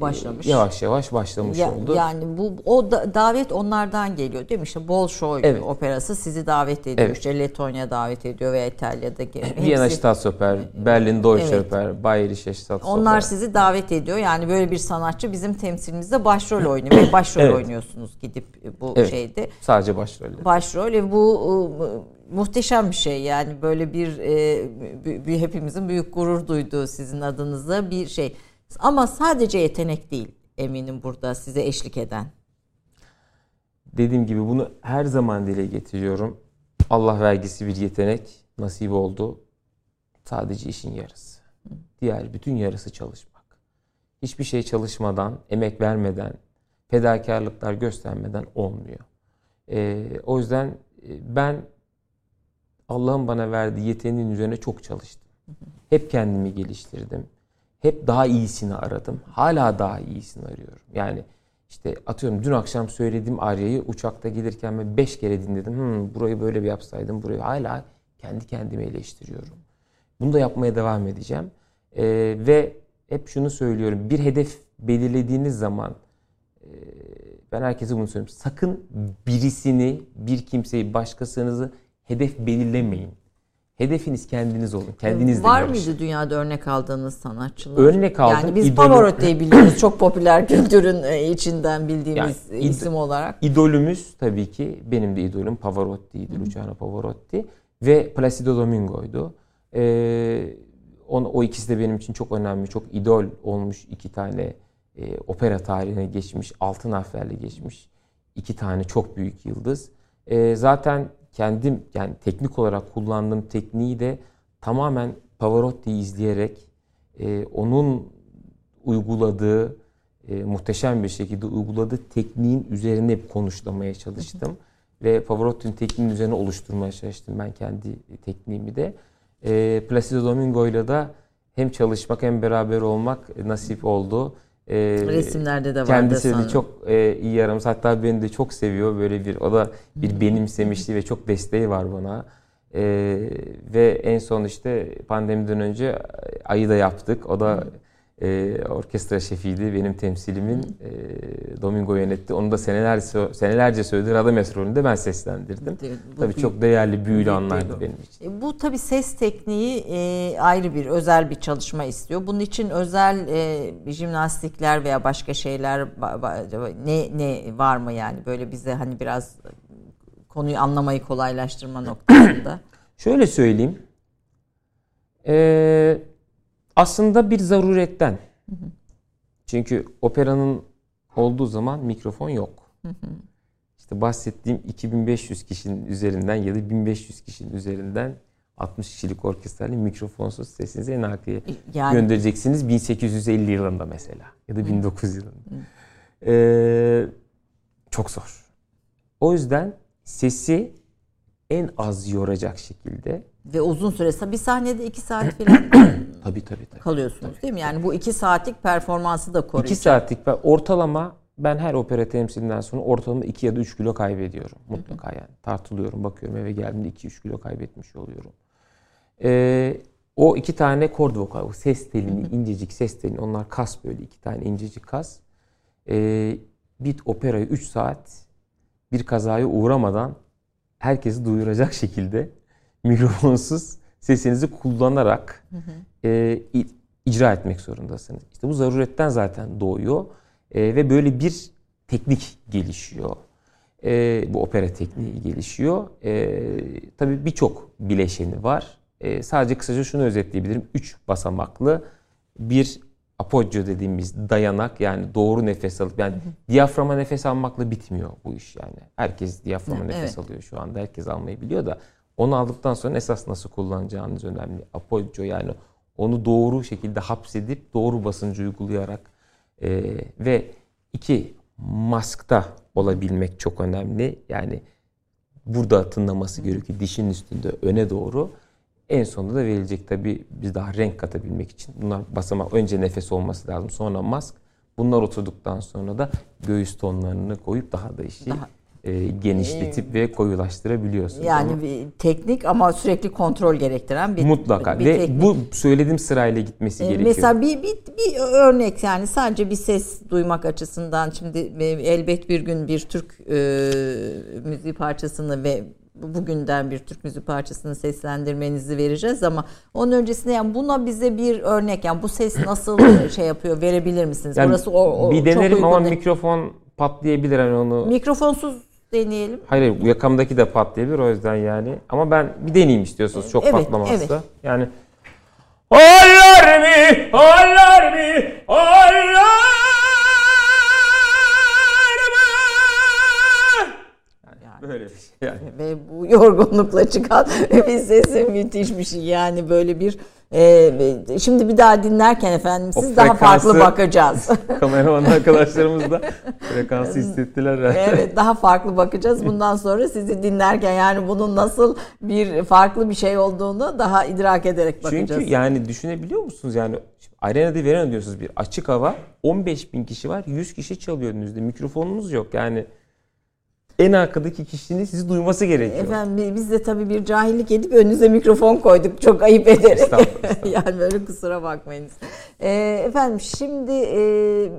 başlamış. Yavaş yavaş başlamış ya, oldu. Yani bu o da, davet onlardan geliyor değil mi? İşte Bolşoy evet. operası sizi davet ediyor. Evet. İşte Letonya davet ediyor veya İtalya'da <laughs> Viyana Staatsoper, Berlin Deutsche evet. Oper, Bayerische Staatsoper. Onlar sizi davet ediyor. Yani böyle bir sanatçı bizim temsilimizde başrol oynuyor ve başrol evet. oynuyorsunuz gidip bu evet. şeyde. Sadece başrol. Başrol ve bu muhteşem bir şey yani böyle bir, e, bir hepimizin büyük gurur duyduğu sizin adınıza bir şey. Ama sadece yetenek değil eminim burada size eşlik eden. Dediğim gibi bunu her zaman dile getiriyorum. Allah vergisi bir yetenek nasip oldu. Sadece işin yarısı. Diğer bütün yarısı çalışmak. Hiçbir şey çalışmadan, emek vermeden, fedakarlıklar göstermeden olmuyor. Ee, o yüzden e, ben Allah'ın bana verdiği yeteneğin üzerine çok çalıştım. Hep kendimi geliştirdim. Hep daha iyisini aradım. Hala daha iyisini arıyorum. Yani işte atıyorum dün akşam söylediğim Arya'yı uçakta gelirken ben beş kere dinledim. Hmm, burayı böyle bir yapsaydım. Burayı hala kendi kendimi eleştiriyorum. Bunu da yapmaya devam edeceğim. Ee, ve hep şunu söylüyorum. Bir hedef belirlediğiniz zaman e, ben herkese bunu söylüyorum. Sakın birisini, bir kimseyi, başkasınızı hedef belirlemeyin. Hedefiniz kendiniz olun. Kendiniz Var mıydı dünyada örnek aldığınız sanatçılar? Örnek aldım. Yani biz idolüm... Pavarotti'yi biliyoruz. <laughs> Çok popüler kültürün e, içinden bildiğimiz yani, isim olarak. İdolümüz tabii ki benim de idolüm Pavarotti'ydi. Luciano Pavarotti ve Placido Domingo'ydu. Ee, on, o ikisi de benim için çok önemli, çok idol olmuş iki tane e, opera tarihine geçmiş, altın harflerle geçmiş iki tane çok büyük yıldız. E, zaten kendim yani teknik olarak kullandığım tekniği de tamamen Pavarotti'yi izleyerek e, onun uyguladığı e, muhteşem bir şekilde uyguladığı tekniğin üzerine konuşlamaya çalıştım. Ve Pavarotti'nin tekniğinin üzerine oluşturmaya çalıştım ben kendi tekniğimi de. E, Placido Domingo ile de hem çalışmak hem beraber olmak nasip oldu. E, Resimlerde de vardı Kendisi de çok e, iyi yaramız. Hatta beni de çok seviyor. Böyle bir o da bir benimsemişliği ve çok desteği var bana. E, ve en son işte pandemiden önce ayı da yaptık. O da e, orkestra şefiydi. Benim temsilimin e, Domingo yönetti. Onu da seneler senelerce söyledi. Radamés rolünde ben seslendirdim. Bu tabii çok değerli, büyülü anlardı benim için. E, bu tabii ses tekniği e, ayrı bir, özel bir çalışma istiyor. Bunun için özel e, jimnastikler veya başka şeyler ne ne var mı yani böyle bize hani biraz konuyu anlamayı kolaylaştırma noktasında? <clears throat> Şöyle söyleyeyim. Eee aslında bir zaruretten. Çünkü operanın olduğu zaman mikrofon yok. İşte bahsettiğim 2500 kişinin üzerinden ya da 1500 kişinin üzerinden 60 kişilik orkestrayla mikrofonsuz sesinizi en arkaya yani... göndereceksiniz 1850 yılında mesela ya da 1900 yılında. Ee, çok zor. O yüzden sesi en az yoracak şekilde ve uzun süre bir sahnede iki saat falan <clears throat> tabii, tabii, tabii. kalıyorsunuz tabii. değil mi? Yani bu iki saatlik performansı da koruyacak. İki saatlik ortalama ben her opera temsilinden sonra ortalama 2 ya da 3 kilo kaybediyorum. Mutlaka yani. Tartılıyorum, bakıyorum eve geldiğimde 2-3 kilo kaybetmiş oluyorum. Ee, o iki tane kord vokal, o ses telini, incecik ses telini, onlar kas böyle iki tane incecik kas. Ee, bir operayı 3 saat bir kazaya uğramadan herkesi duyuracak şekilde <laughs> mikrofonsuz sesinizi kullanarak hı hı. E, icra etmek zorundasınız. İşte bu zaruretten zaten doğuyor e, ve böyle bir teknik gelişiyor. E, bu opera tekniği gelişiyor. E, tabii birçok bileşeni var. E, sadece kısaca şunu özetleyebilirim. Üç basamaklı bir apoggio dediğimiz dayanak yani doğru nefes alıp yani hı hı. diyaframa nefes almakla bitmiyor bu iş yani. Herkes diyaframa evet. nefes alıyor şu anda. Herkes almayı biliyor da onu aldıktan sonra esas nasıl kullanacağınız önemli. Apoggio yani onu doğru şekilde hapsedip doğru basıncı uygulayarak e, ve iki maskta olabilmek çok önemli. Yani burada tınlaması gerekiyor dişin üstünde öne doğru. En sonunda da verilecek tabi biz daha renk katabilmek için. Bunlar basamak önce nefes olması lazım sonra mask. Bunlar oturduktan sonra da göğüs tonlarını koyup daha da işi daha e, genişletip ve koyulaştırabiliyorsunuz. Yani ama. bir teknik ama sürekli kontrol gerektiren bir mutlaka bir ve teknik. bu söylediğim sırayla gitmesi ee, gerekiyor. Mesela bir, bir bir örnek yani sadece bir ses duymak açısından şimdi e, elbet bir gün bir Türk e, müziği parçasını ve bugünden bir Türk müziği parçasını seslendirmenizi vereceğiz ama onun öncesinde yani buna bize bir örnek yani bu ses nasıl <coughs> şey yapıyor verebilir misiniz? Yani Burası o, o bir denerim ama mikrofon patlayabilir hani onu. Mikrofonsuz deneyelim. Hayır yakamdaki de patlayabilir o yüzden yani. Ama ben bir deneyeyim istiyorsunuz çok evet, patlamazsa. Evet. Yani Hayır Ağlar mı? Ağlar mı? Ağlar Böyle bir şey yani. Ve bu yorgunlukla çıkan <laughs> bir sesi müthiş bir şey. Yani böyle bir ee, şimdi bir daha dinlerken efendim siz o daha farklı bakacağız. <laughs> kameraman arkadaşlarımız da frekansı hissettiler. evet daha farklı bakacağız. Bundan sonra sizi dinlerken yani bunun nasıl bir farklı bir şey olduğunu daha idrak ederek bakacağız. Çünkü yani düşünebiliyor musunuz yani arenada veren diyorsunuz bir açık hava 15 bin kişi var 100 kişi çalıyor önünüzde mikrofonumuz yok yani en arkadaki kişinin sizi duyması gerekiyor. Efendim biz de tabii bir cahillik edip önünüze mikrofon koyduk. Çok ayıp ederek. Estağfurullah, <laughs> estağfurullah. yani böyle kusura bakmayınız. E, efendim şimdi e,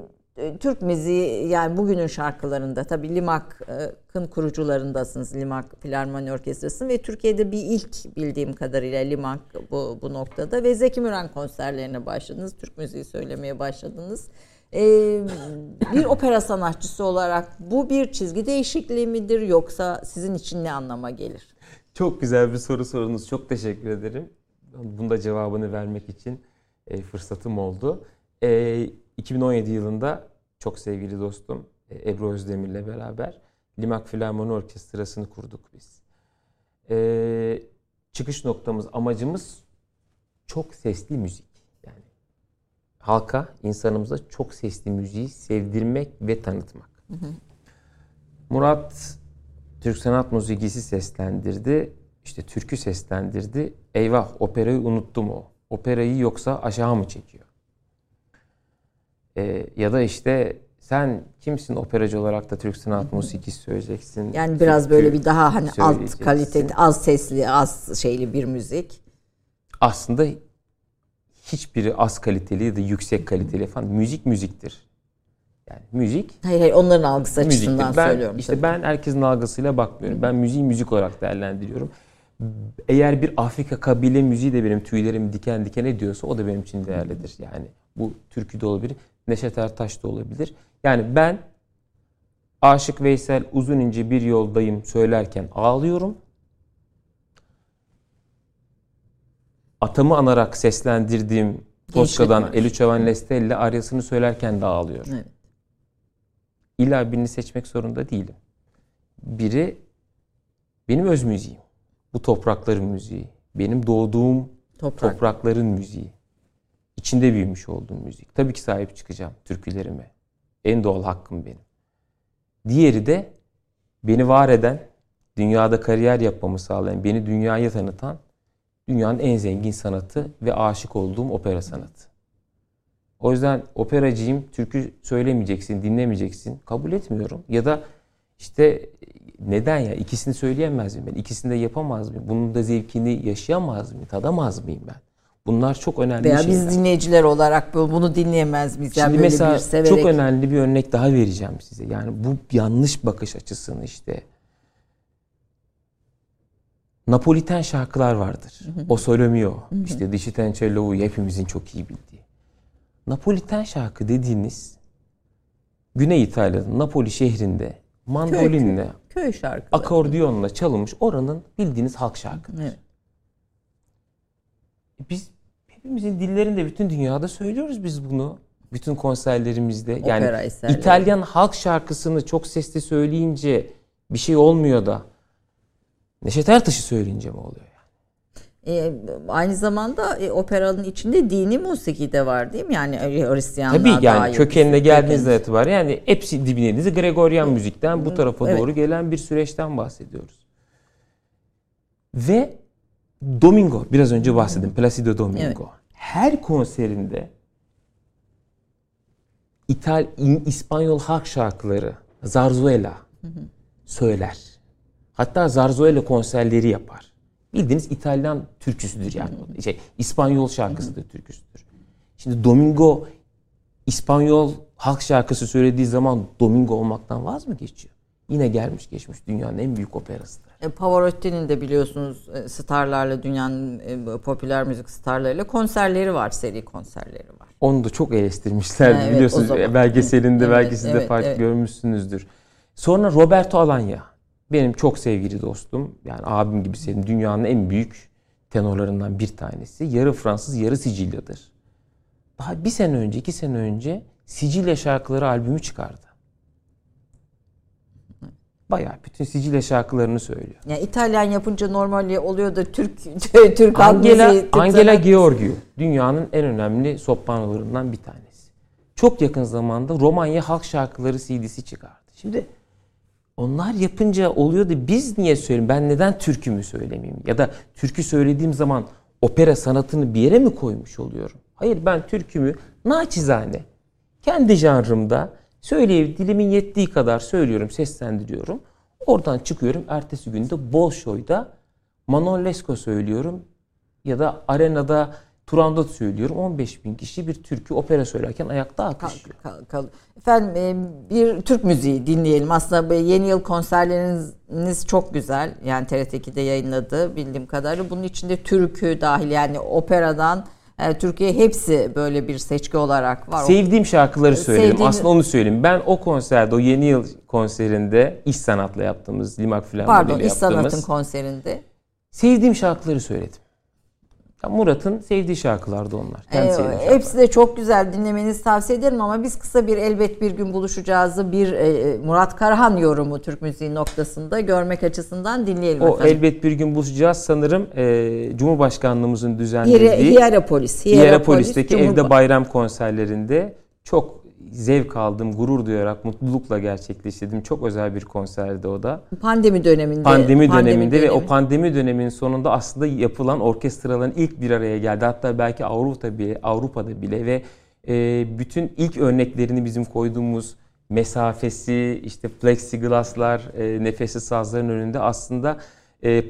Türk müziği yani bugünün şarkılarında tabii Limak'ın kurucularındasınız. Limak Filarmoni Orkestrası ve Türkiye'de bir ilk bildiğim kadarıyla Limak bu, bu noktada ve Zeki Müren konserlerine başladınız. Türk müziği söylemeye başladınız. Ee, bir opera sanatçısı olarak bu bir çizgi değişikliği midir yoksa sizin için ne anlama gelir? Çok güzel bir soru sorunuz. Çok teşekkür ederim. Bunda cevabını vermek için e, fırsatım oldu. E, 2017 yılında çok sevgili dostum e, Ebru Özdemir'le beraber Limak Filarmoni Orkestrası'nı kurduk biz. E, çıkış noktamız, amacımız çok sesli müzik halka, insanımıza çok sesli müziği sevdirmek ve tanıtmak. Hı hı. Murat Türk sanat müziğisi seslendirdi. İşte türkü seslendirdi. Eyvah operayı unuttum o. Operayı yoksa aşağı mı çekiyor? Ee, ya da işte sen kimsin operacı olarak da Türk sanat müziği söyleyeceksin. Yani biraz böyle bir daha hani alt kaliteli, az sesli, az şeyli bir müzik. Aslında hiçbiri az kaliteli ya da yüksek kaliteli falan. Müzik müziktir. Yani müzik. Hayır hayır onların algısı müziktir. açısından ben, söylüyorum. İşte tabii. ben herkesin algısıyla bakmıyorum. Ben müziği müzik olarak değerlendiriyorum. Eğer bir Afrika kabile müziği de benim tüylerimi diken diken ediyorsa o da benim için değerlidir. Yani bu türkü de olabilir. Neşet Ertaş da olabilir. Yani ben Aşık Veysel uzun ince bir yoldayım söylerken ağlıyorum. Atamı anarak seslendirdiğim Tosca'dan Eluce Van Lestelle aryasını söylerken de ağlıyorum. Evet. İlla birini seçmek zorunda değilim. Biri benim öz müziğim. Bu toprakların müziği. Benim doğduğum Toprak. toprakların müziği. İçinde büyümüş olduğum müzik. Tabii ki sahip çıkacağım türkülerime. En doğal hakkım benim. Diğeri de beni var eden, dünyada kariyer yapmamı sağlayan, beni dünyaya tanıtan dünyanın en zengin sanatı ve aşık olduğum opera sanatı. O yüzden operacıyım, türkü söylemeyeceksin, dinlemeyeceksin. Kabul etmiyorum. Ya da işte neden ya? İkisini söyleyemez miyim ben? İkisini de yapamaz mıyım? Bunun da zevkini yaşayamaz mıyım? Tadamaz mıyım ben? Bunlar çok önemli Veya şeyler. biz dinleyiciler olarak bunu dinleyemez miyiz? Yani Şimdi mesela çok önemli bir örnek daha vereceğim size. Yani bu yanlış bakış açısını işte Napoliten şarkılar vardır. O Sole Mio, hı hı. işte Dişi Tencello'yu hepimizin çok iyi bildiği. Napoliten şarkı dediğiniz Güney İtalya'nın Napoli şehrinde mandolinle, köy, köy, köy akordiyonla çalınmış oranın bildiğiniz halk şarkıdır. Evet. E biz hepimizin dillerinde bütün dünyada söylüyoruz biz bunu. Bütün konserlerimizde. yani İtalyan halk şarkısını çok sesli söyleyince bir şey olmuyor da Neşet Ertaş'ı söyleyince mi oluyor? E, aynı zamanda e, operanın içinde dini musiki de var değil mi? Yani Hristiyanlar Tabii yani kökenine geldiğinizde itibaren yani hepsi dibine Gregorian müzikten bu tarafa evet. doğru gelen bir süreçten bahsediyoruz. Ve Domingo biraz önce bahsettim. Placido Domingo. Evet. Her konserinde İtal İspanyol halk şarkıları Zarzuela söyler. Hatta Zarzuela konserleri yapar. Bildiğiniz İtalyan türküsüdür yani. Şey, İspanyol şarkısıdır, türküsüdür. Şimdi Domingo İspanyol halk şarkısı söylediği zaman Domingo olmaktan vaz mı geçiyor? Yine gelmiş geçmiş dünyanın en büyük operasıdır. E, Pavarotti'nin de biliyorsunuz e, starlarla dünyanın e, popüler müzik starlarıyla konserleri var, seri konserleri var. Onu da çok eleştirmişlerdi evet, biliyorsunuz. Belgeselinde evet, belki siz de evet, fark evet. görmüşsünüzdür. Sonra Roberto Alagna benim çok sevgili dostum, yani abim gibi sevdiğim dünyanın en büyük tenorlarından bir tanesi. Yarı Fransız, yarı Sicilyadır. daha bir sene önce, iki sene önce Sicilya şarkıları albümü çıkardı. Bayağı bütün Sicilya şarkılarını söylüyor. Yani İtalyan yapınca normalde oluyor da Türk <laughs> Türk Angela, müziği, Angela Georgiou dünyanın en önemli sopranolarından bir tanesi. Çok yakın zamanda Romanya halk şarkıları CD'si çıkardı. Şimdi onlar yapınca oluyor da biz niye söyleyeyim? Ben neden türkümü söylemeyeyim? Ya da türkü söylediğim zaman opera sanatını bir yere mi koymuş oluyorum? Hayır ben türkümü naçizane kendi janrımda söyleyip dilimin yettiği kadar söylüyorum, seslendiriyorum. Oradan çıkıyorum. Ertesi günde Bolşoy'da Manon Lesko söylüyorum. Ya da arenada Turandot söylüyorum. 15 bin kişi bir türkü opera söylerken ayakta alkışlıyor. Kal, kal, kal. Efendim e, bir Türk müziği dinleyelim. Aslında yeni yıl konserleriniz çok güzel. Yani TRT2'de yayınladı bildiğim kadarıyla. Bunun içinde türkü dahil yani operadan e, Türkiye hepsi böyle bir seçki olarak var. Sevdiğim şarkıları söyledim. Sevdiğin... Aslında onu söyleyeyim. Ben o konserde, o yeni yıl konserinde iş sanatla yaptığımız, Limak yaptığımız. Pardon, iş sanatın konserinde. Sevdiğim şarkıları söyledim. Murat'ın sevdiği şarkılardı onlar. Kendi ee, hepsi de çok güzel dinlemenizi tavsiye ederim ama biz kısa bir elbet bir gün buluşacağızı bir e, Murat Karahan yorumu Türk müziği noktasında görmek açısından dinleyelim. O efendim. elbet bir gün buluşacağız sanırım e, Cumhurbaşkanlığımızın düzenlediği Hierapolis, Hierapolis'teki evde bayram konserlerinde çok zevk aldım, gurur duyarak, mutlulukla gerçekleştirdim. Çok özel bir konserdi o da. Pandemi döneminde. Pandemi, pandemi döneminde dönemi. ve o pandemi döneminin sonunda aslında yapılan orkestraların ilk bir araya geldi. Hatta belki Avrupa'da bile, Avrupa'da bile ve e, bütün ilk örneklerini bizim koyduğumuz mesafesi, işte plexiglasslar, e, nefessiz sazların önünde aslında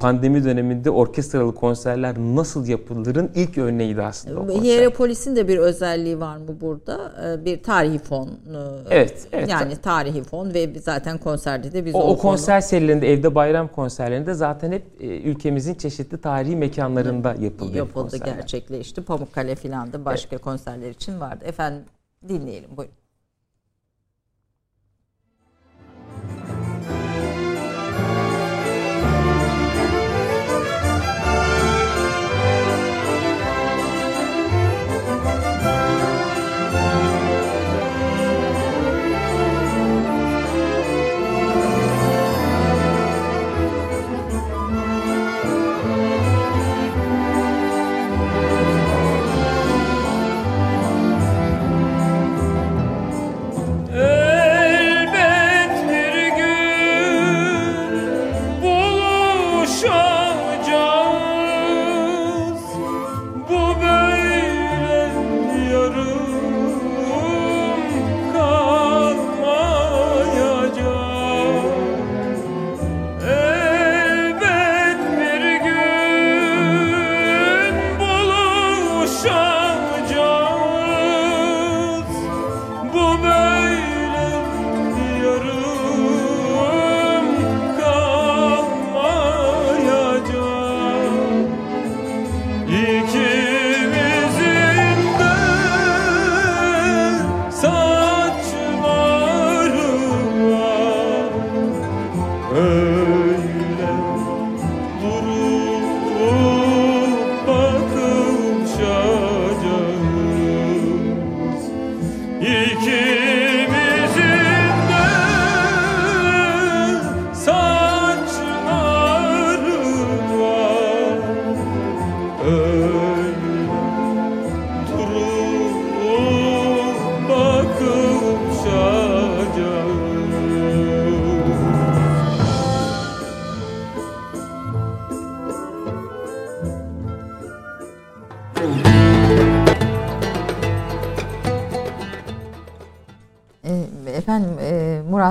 pandemi döneminde orkestralı konserler nasıl yapılırın ilk örneğiydi aslında o konser. Hierapolis'in de bir özelliği var mı burada? E, bir tarihi fon. E, evet, evet. Yani tarihi fon ve zaten konserde de biz o, o, o konser serilerinde, evde bayram konserlerinde zaten hep ülkemizin çeşitli tarihi mekanlarında yapıldı. Yapıldı, gerçekleşti. Pamukkale filan da başka evet. konserler için vardı. Efendim dinleyelim buyurun. iki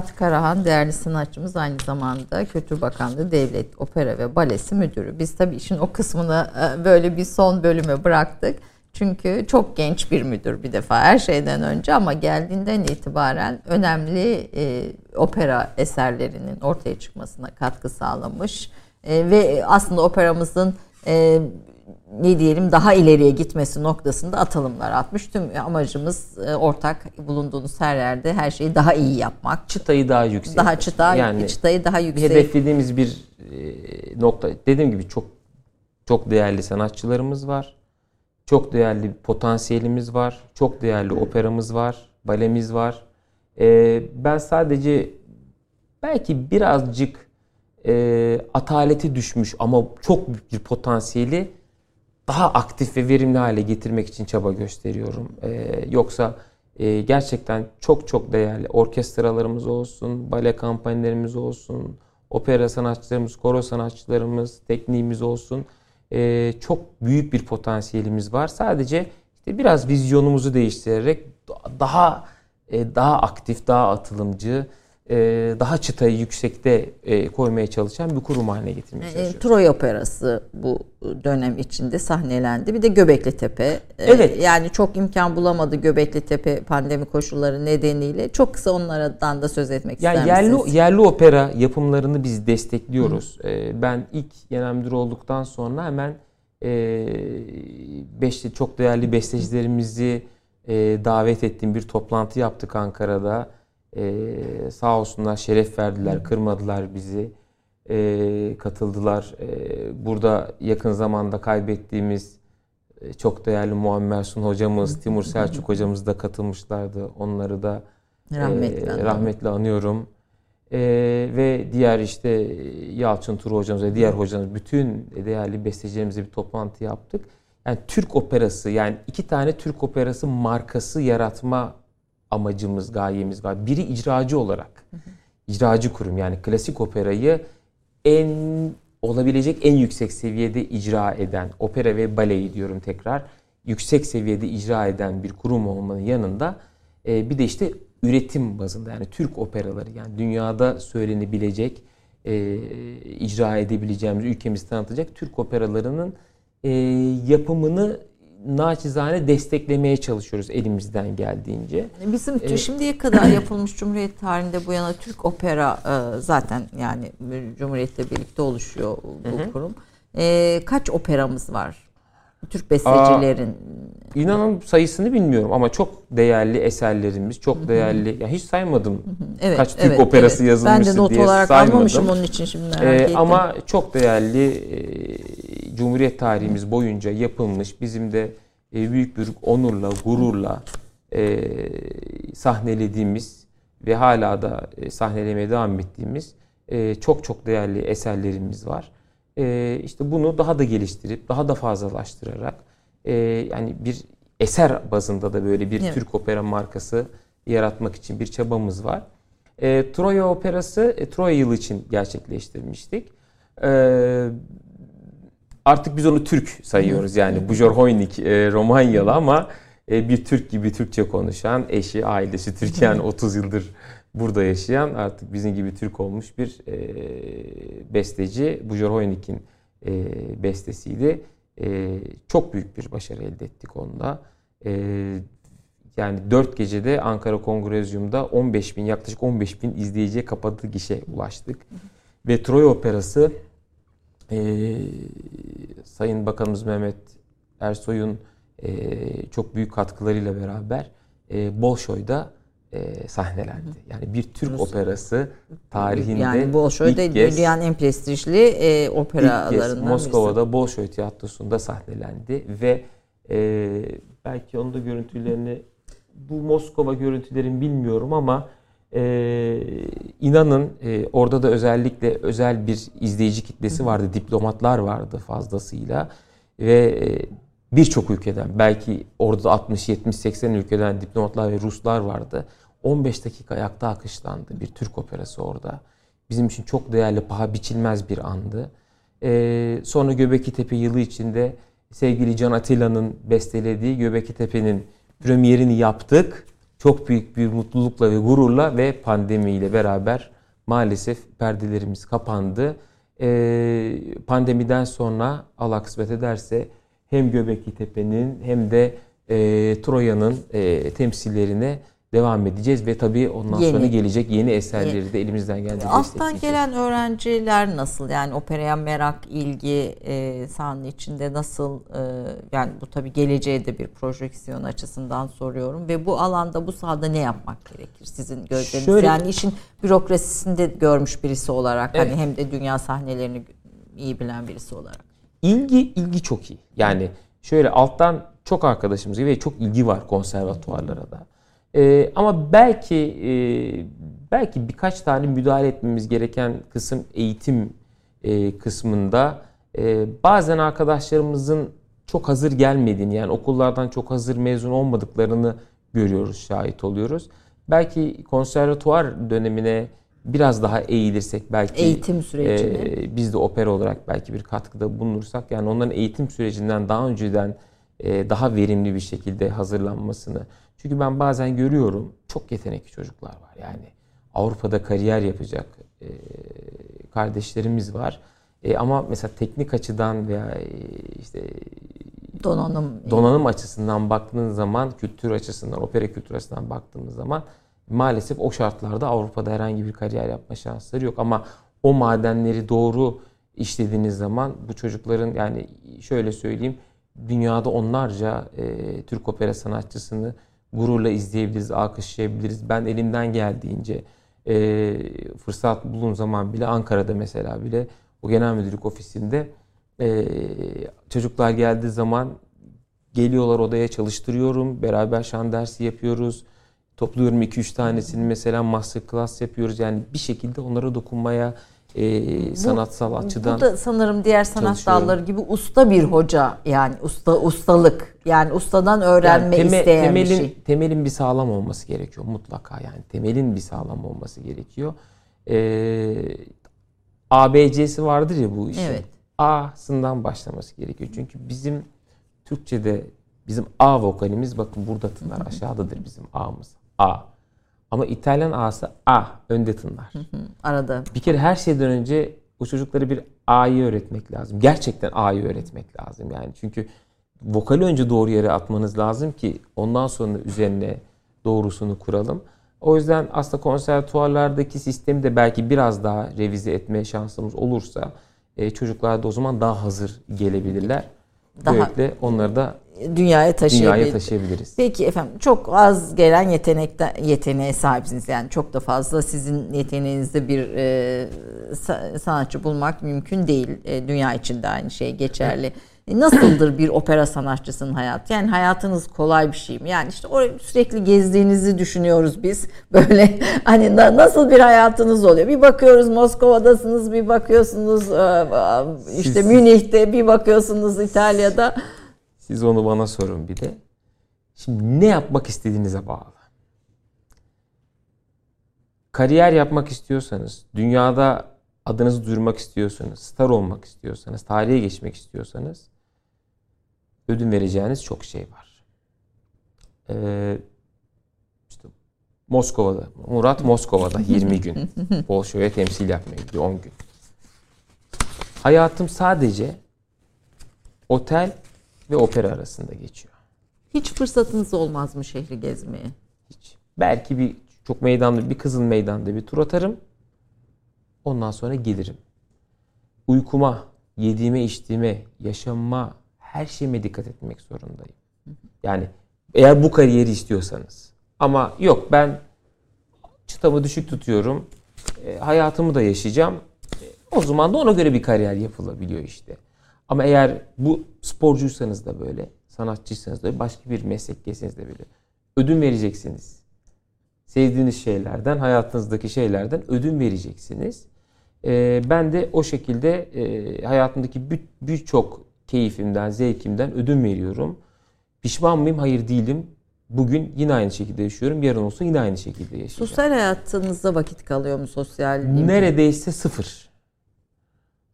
Murat Karahan değerli sanatçımız aynı zamanda Kültür Bakanlığı Devlet Opera ve Balesi Müdürü. Biz tabii işin o kısmını e, böyle bir son bölüme bıraktık. Çünkü çok genç bir müdür bir defa her şeyden önce ama geldiğinden itibaren önemli e, opera eserlerinin ortaya çıkmasına katkı sağlamış. E, ve aslında operamızın e, ne diyelim daha ileriye gitmesi noktasında atılımlar atmış. Tüm amacımız e, ortak bulunduğunuz her yerde her şeyi daha iyi yapmak. Çıtayı daha yüksek. Daha çıta, yani çıtayı daha yüksek. Hedeflediğimiz bir e, nokta. Dediğim gibi çok çok değerli sanatçılarımız var. Çok değerli potansiyelimiz var. Çok değerli operamız var. Balemiz var. E, ben sadece belki birazcık e, ataleti düşmüş ama çok büyük bir potansiyeli daha aktif ve verimli hale getirmek için çaba gösteriyorum. E, yoksa e, gerçekten çok çok değerli orkestralarımız olsun, bale kampanyalarımız olsun, opera sanatçılarımız, koro sanatçılarımız, tekniğimiz olsun. E, çok büyük bir potansiyelimiz var. Sadece işte biraz vizyonumuzu değiştirerek daha e, daha aktif, daha atılımcı, daha çıtayı yüksekte e, koymaya çalışan bir kurum haline getirmeye. E, Troy Operası bu dönem içinde sahnelendi. Bir de Göbekli Tepe. Evet. Yani çok imkan bulamadı Göbekli Tepe pandemi koşulları nedeniyle. Çok kısa onlardan da söz etmek yani ister yerli, misiniz? Yerli opera yapımlarını biz destekliyoruz. Hı. Ben ilk genel müdür olduktan sonra hemen beşli çok değerli bestecilerimizi davet ettiğim bir toplantı yaptık Ankara'da ee, sağ olsunlar şeref verdiler, kırmadılar bizi. Ee, katıldılar. Ee, burada yakın zamanda kaybettiğimiz e, çok değerli Muammer Sun hocamız, Timur Selçuk hocamız da katılmışlardı. Onları da rahmetli, e, rahmetli anıyorum. E, ve diğer işte Yalçın Turu hocamız ve diğer hocamız bütün değerli bestecilerimizle bir toplantı yaptık. Yani Türk operası yani iki tane Türk operası markası yaratma amacımız, gayemiz var. Biri icracı olarak. icracı kurum yani klasik operayı en olabilecek en yüksek seviyede icra eden, opera ve baleyi diyorum tekrar, yüksek seviyede icra eden bir kurum olmanın yanında e, bir de işte üretim bazında yani Türk operaları yani dünyada söylenebilecek, e, icra edebileceğimiz, ülkemizi tanıtacak Türk operalarının e, yapımını naçizane desteklemeye çalışıyoruz elimizden geldiğince. Bizim ee, şimdiye kadar yapılmış Cumhuriyet tarihinde bu yana Türk opera e, zaten yani Cumhuriyet'le birlikte oluşuyor bu hı. kurum. E, kaç operamız var? Türk bestecilerin. Aa, inanın sayısını bilmiyorum ama çok değerli eserlerimiz, çok değerli. Ya hiç saymadım. Evet, kaç Türk evet, operası evet. yazılmıştı diye saymadım. Ben de not olarak saymadım. almamışım onun için şimdi merak ee, ettim. Ama çok değerli e, Cumhuriyet tarihimiz boyunca yapılmış bizim de e, büyük bir onurla, gururla e, sahnelediğimiz ve hala da e, sahnelemeye devam ettiğimiz e, çok çok değerli eserlerimiz var. E, işte bunu daha da geliştirip, daha da fazlalaştırarak e, yani bir eser bazında da böyle bir evet. Türk opera markası yaratmak için bir çabamız var. E, Troya Operası e, Troya yılı için gerçekleştirmiştik. E, Artık biz onu Türk sayıyoruz yani Bujorhoynik e, Romanyalı ama e, bir Türk gibi Türkçe konuşan eşi, ailesi Türk yani 30 yıldır burada yaşayan artık bizim gibi Türk olmuş bir e, besteci Bujorhoynik'in e, bestesiydi. E, çok büyük bir başarı elde ettik onda. E, yani 4 gecede Ankara Kongrezyum'da 15 bin yaklaşık 15 bin izleyiciye kapadığı gişe ulaştık. Ve Troy Operası e, Sayın Bakanımız Mehmet Ersoy'un e, çok büyük katkılarıyla beraber e, Bolşoy'da e, sahnelendi. Yani bir Türk Rus. operası tarihinde yani Bolşoy da dünyanın en prestijli e, operalarından ilk Moskova'da birisi. Bolşoy Tiyatrosu'nda sahnelendi ve e, belki onun da görüntülerini bu Moskova görüntülerini bilmiyorum ama ee, inanın e, orada da özellikle özel bir izleyici kitlesi vardı. Diplomatlar vardı fazlasıyla. Ve e, birçok ülkeden belki orada 60, 70, 80 ülkeden diplomatlar ve Ruslar vardı. 15 dakika ayakta akışlandı bir Türk operası orada. Bizim için çok değerli, paha biçilmez bir andı. Ee, sonra Göbekli Tepe yılı içinde sevgili Can Atilla'nın bestelediği Göbekli Tepe'nin premierini yaptık çok büyük bir mutlulukla ve gururla ve pandemiyle beraber maalesef perdelerimiz kapandı. Ee, pandemiden sonra Allah kısmet ederse hem Göbekli Tepe'nin hem de e, Troya'nın e, temsillerine devam edeceğiz ve tabii ondan yeni. sonra gelecek yeni eserleri yeni. de elimizden geldiğince Alttan gelen öğrenciler nasıl? Yani operaya merak, ilgi e, sahanın içinde nasıl? E, yani bu tabii geleceğe de bir projeksiyon açısından soruyorum ve bu alanda bu sahada ne yapmak gerekir sizin gözleriniz? Şöyle, yani işin bürokrasisinde görmüş birisi olarak hani evet. hani hem de dünya sahnelerini iyi bilen birisi olarak. İlgi ilgi çok iyi. Yani şöyle alttan çok arkadaşımız ve çok ilgi var konservatuvarlara da. E, ama belki e, belki birkaç tane müdahale etmemiz gereken kısım eğitim e, kısmında e, bazen arkadaşlarımızın çok hazır gelmediğini yani okullardan çok hazır mezun olmadıklarını görüyoruz, şahit oluyoruz. Belki konservatuvar dönemine biraz daha eğilirsek belki eğitim sürecine e, biz de opera olarak belki bir katkıda bulunursak yani onların eğitim sürecinden daha önceden e, daha verimli bir şekilde hazırlanmasını. Çünkü ben bazen görüyorum çok yetenekli çocuklar var. Yani Avrupa'da kariyer yapacak e, kardeşlerimiz var. E, ama mesela teknik açıdan veya işte donanım donanım açısından baktığınız zaman, kültür açısından, opera kültür açısından baktığımız zaman maalesef o şartlarda Avrupa'da herhangi bir kariyer yapma şansları yok. Ama o madenleri doğru işlediğiniz zaman bu çocukların yani şöyle söyleyeyim dünyada onlarca e, Türk opera sanatçısını gururla izleyebiliriz, alkışlayabiliriz. Ben elimden geldiğince e, fırsat bulun zaman bile Ankara'da mesela bile o genel müdürlük ofisinde e, çocuklar geldiği zaman geliyorlar odaya çalıştırıyorum. Beraber şan dersi yapıyoruz. Topluyorum 2-3 tanesini mesela master class yapıyoruz. Yani bir şekilde onlara dokunmaya e, sanatsal bu, açıdan Bu da sanırım diğer sanat dalları gibi usta bir hoca yani usta ustalık yani ustadan öğrenme yani temel, isteyen temelin, bir şey. Temelin bir sağlam olması gerekiyor mutlaka yani temelin bir sağlam olması gerekiyor. Ee, ABC'si vardır ya bu işin. Evet. A'sından başlaması gerekiyor. Çünkü bizim Türkçe'de bizim A vokalimiz bakın burada tınlar <laughs> aşağıdadır bizim A'mız. A. Ama İtalyan A'sı A önde tınlar. Arada. Bir kere her şeyden önce o çocuklara bir A'yı öğretmek lazım. Gerçekten A'yı öğretmek lazım yani. Çünkü vokali önce doğru yere atmanız lazım ki ondan sonra üzerine doğrusunu kuralım. O yüzden aslında konservatuvarlardaki sistemi de belki biraz daha revize etme şansımız olursa e, çocuklar da o zaman daha hazır gelebilirler. Daha Böylelikle onları da dünyaya taşıyabiliriz. Dünyaya taşıyabiliriz. Peki efendim çok az gelen yetenekte yeteneğe sahipsiniz yani çok da fazla sizin yeteneğinizde bir e, sanatçı bulmak mümkün değil. E, dünya için de aynı şey geçerli. Evet. Nasıldır bir opera sanatçısının hayatı? Yani hayatınız kolay bir şey mi? Yani işte oraya sürekli gezdiğinizi düşünüyoruz biz. <laughs> Böyle hani nasıl bir hayatınız oluyor? Bir bakıyoruz Moskova'dasınız, bir bakıyorsunuz e, e, işte Siz, Münih'te, bir bakıyorsunuz İtalya'da. Siz onu bana sorun bir de. Şimdi ne yapmak istediğinize bağlı. Kariyer yapmak istiyorsanız, dünyada adınızı duyurmak istiyorsanız, star olmak istiyorsanız, tarihe geçmek istiyorsanız ödün vereceğiniz çok şey var. Ee, işte Moskova'da, Murat Moskova'da 20 gün <laughs> Bolşoy'a temsil yapmaya gidiyor 10 gün. Hayatım sadece otel ve opera arasında geçiyor. Hiç fırsatınız olmaz mı şehri gezmeye? Hiç. Belki bir çok meydanda bir Kızıl Meydan'da bir tur atarım. Ondan sonra gelirim. Uykuma, yediğime, içtiğime, yaşamıma, her şeyime dikkat etmek zorundayım. Yani eğer bu kariyeri istiyorsanız. Ama yok ben çıtamı düşük tutuyorum. E, hayatımı da yaşayacağım. E, o zaman da ona göre bir kariyer yapılabiliyor işte. Ama eğer bu sporcuysanız da böyle, sanatçıysanız da başka bir meslektesiniz de böyle ödün vereceksiniz. Sevdiğiniz şeylerden, hayatınızdaki şeylerden ödün vereceksiniz. Ee, ben de o şekilde e, hayatımdaki birçok keyfimden, zevkimden ödün veriyorum. Pişman mıyım? Hayır değilim. Bugün yine aynı şekilde yaşıyorum. Yarın olsun yine aynı şekilde yaşayacağım. Sosyal hayatınızda vakit kalıyor mu sosyal? Neredeyse sıfır.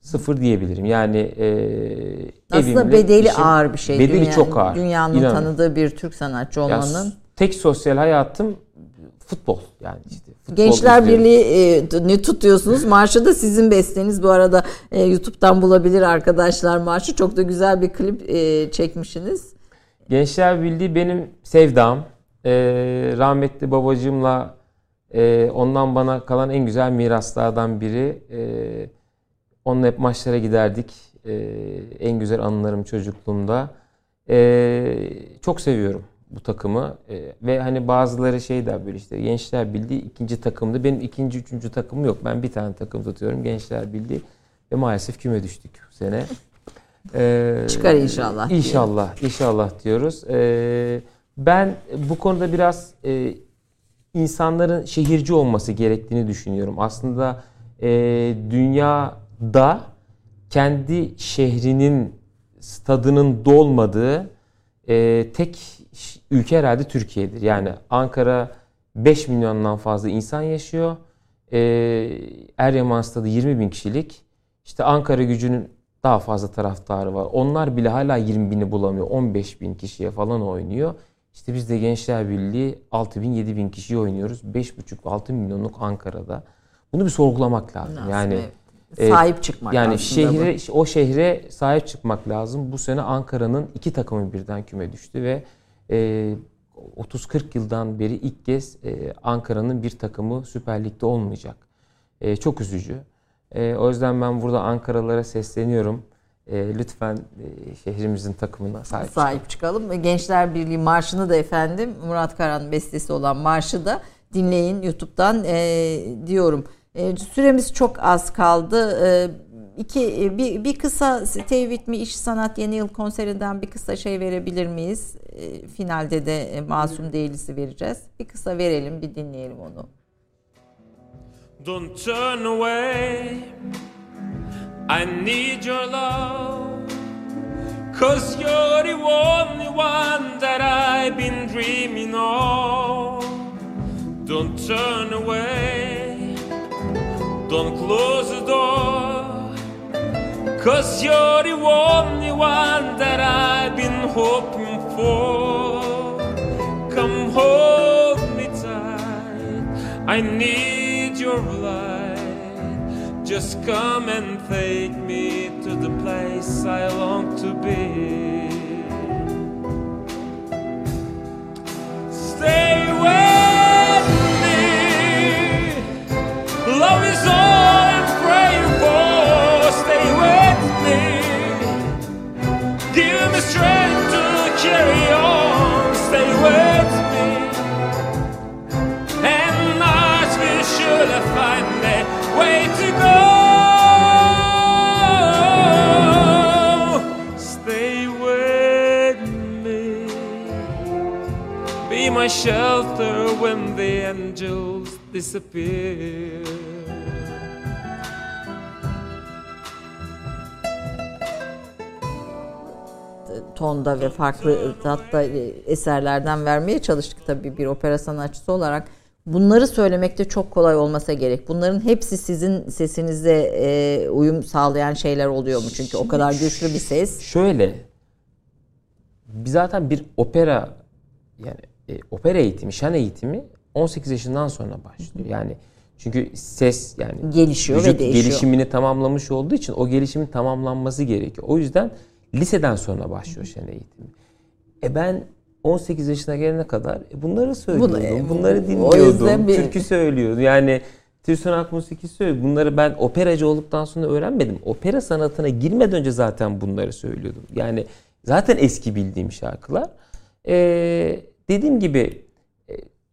Sıfır diyebilirim. Yani e, aslında evimle, bedeli işim, ağır bir şey. Bedeli Dünya, çok ağır. Dünyanın İnanın. tanıdığı bir Türk sanatçı olmanın. Ya, tek sosyal hayatım futbol yani işte. Futbol Gençler Birliği e, ne tutuyorsunuz? Marşı da sizin besteniz. Bu arada e, YouTube'dan bulabilir arkadaşlar marşı. Çok da güzel bir klip e, çekmişsiniz. Gençler Birliği benim sevdam. E, rahmetli babacığımla e, ondan bana kalan en güzel miraslardan biri. E, onunla hep maçlara giderdik. E, en güzel anılarım çocukluğumda. E, çok seviyorum bu takımı e, ve hani bazıları şey der böyle işte Gençler Birliği ikinci takımdı. Benim ikinci, üçüncü takımım yok. Ben bir tane takım tutuyorum Gençler Birliği ve maalesef küme düştük bu sene. Ee, Çıkar inşallah. İnşallah, diye. inşallah diyoruz. Ee, ben bu konuda biraz e, insanların şehirci olması gerektiğini düşünüyorum. Aslında e, dünyada kendi şehrinin stadının dolmadığı e, tek ülke herhalde Türkiye'dir. Yani Ankara 5 milyondan fazla insan yaşıyor. E, Eryaman stadı 20 bin kişilik. İşte Ankara gücünün daha fazla taraftarı var. Onlar bile hala 20 bini bulamıyor. 15 bin kişiye falan oynuyor. İşte biz de Gençler Birliği 6 bin 7 bin kişiye oynuyoruz. 5,5-6 milyonluk Ankara'da. Bunu bir sorgulamak lazım. Nasıl yani evet. Sahip çıkmak yani şehre bu. o şehre sahip çıkmak lazım. Bu sene Ankara'nın iki takımı birden küme düştü ve e, 30-40 yıldan beri ilk kez e, Ankara'nın bir takımı Süper Lig'de olmayacak. E, çok üzücü. E, o yüzden ben burada Ankaralılara sesleniyorum. E, lütfen e, şehrimizin takımına sahip, sahip çıkalım. çıkalım. Gençler Birliği marşını da efendim Murat Karan bestesi olan marşı da dinleyin YouTube'dan e, diyorum. E, süremiz çok az kaldı. E, e, bir, bir kısa Tevhid mi İş Sanat Yeni Yıl konserinden bir kısa şey verebilir miyiz? E, finalde de e, Masum Değilisi vereceğiz. Bir kısa verelim, bir dinleyelim onu. Don't turn away. I need your love. Cause you're the only one that I've been dreaming of. Don't turn away. Don't close the door. Cause you're the only one that I've been hoping for. Come hold me tight. I need your light. Just come and take me to the place I long to be. Stay with Love is all I'm praying for. Stay with me. Give me strength to carry on. Stay with me. to find a way to go. Stay with me, be my shelter when the angels disappear. tonda ve farklı hatta eserlerden vermeye çalıştık tabii bir opera sanatçısı olarak. Bunları söylemekte çok kolay olmasa gerek. Bunların hepsi sizin sesinize e, uyum sağlayan şeyler oluyor mu? Çünkü o kadar güçlü bir ses. Şöyle, zaten bir opera yani e, opera eğitimi, şan eğitimi 18 yaşından sonra başlıyor. Yani çünkü ses yani gelişiyor ve değişiyor. gelişimini tamamlamış olduğu için o gelişimin tamamlanması gerekiyor. O yüzden liseden sonra başlıyor şan eğitimi. E ben 18 yaşına gelene kadar e, bunları söylüyordum. Bunu, e, bunları dinliyordum. Bir... Türkü söylüyordu. Yani Türk sanat musiki söylüyor. Bunları ben operacı olduktan sonra öğrenmedim. Opera sanatına girmeden önce zaten bunları söylüyordum. Yani zaten eski bildiğim şarkılar. Ee, dediğim gibi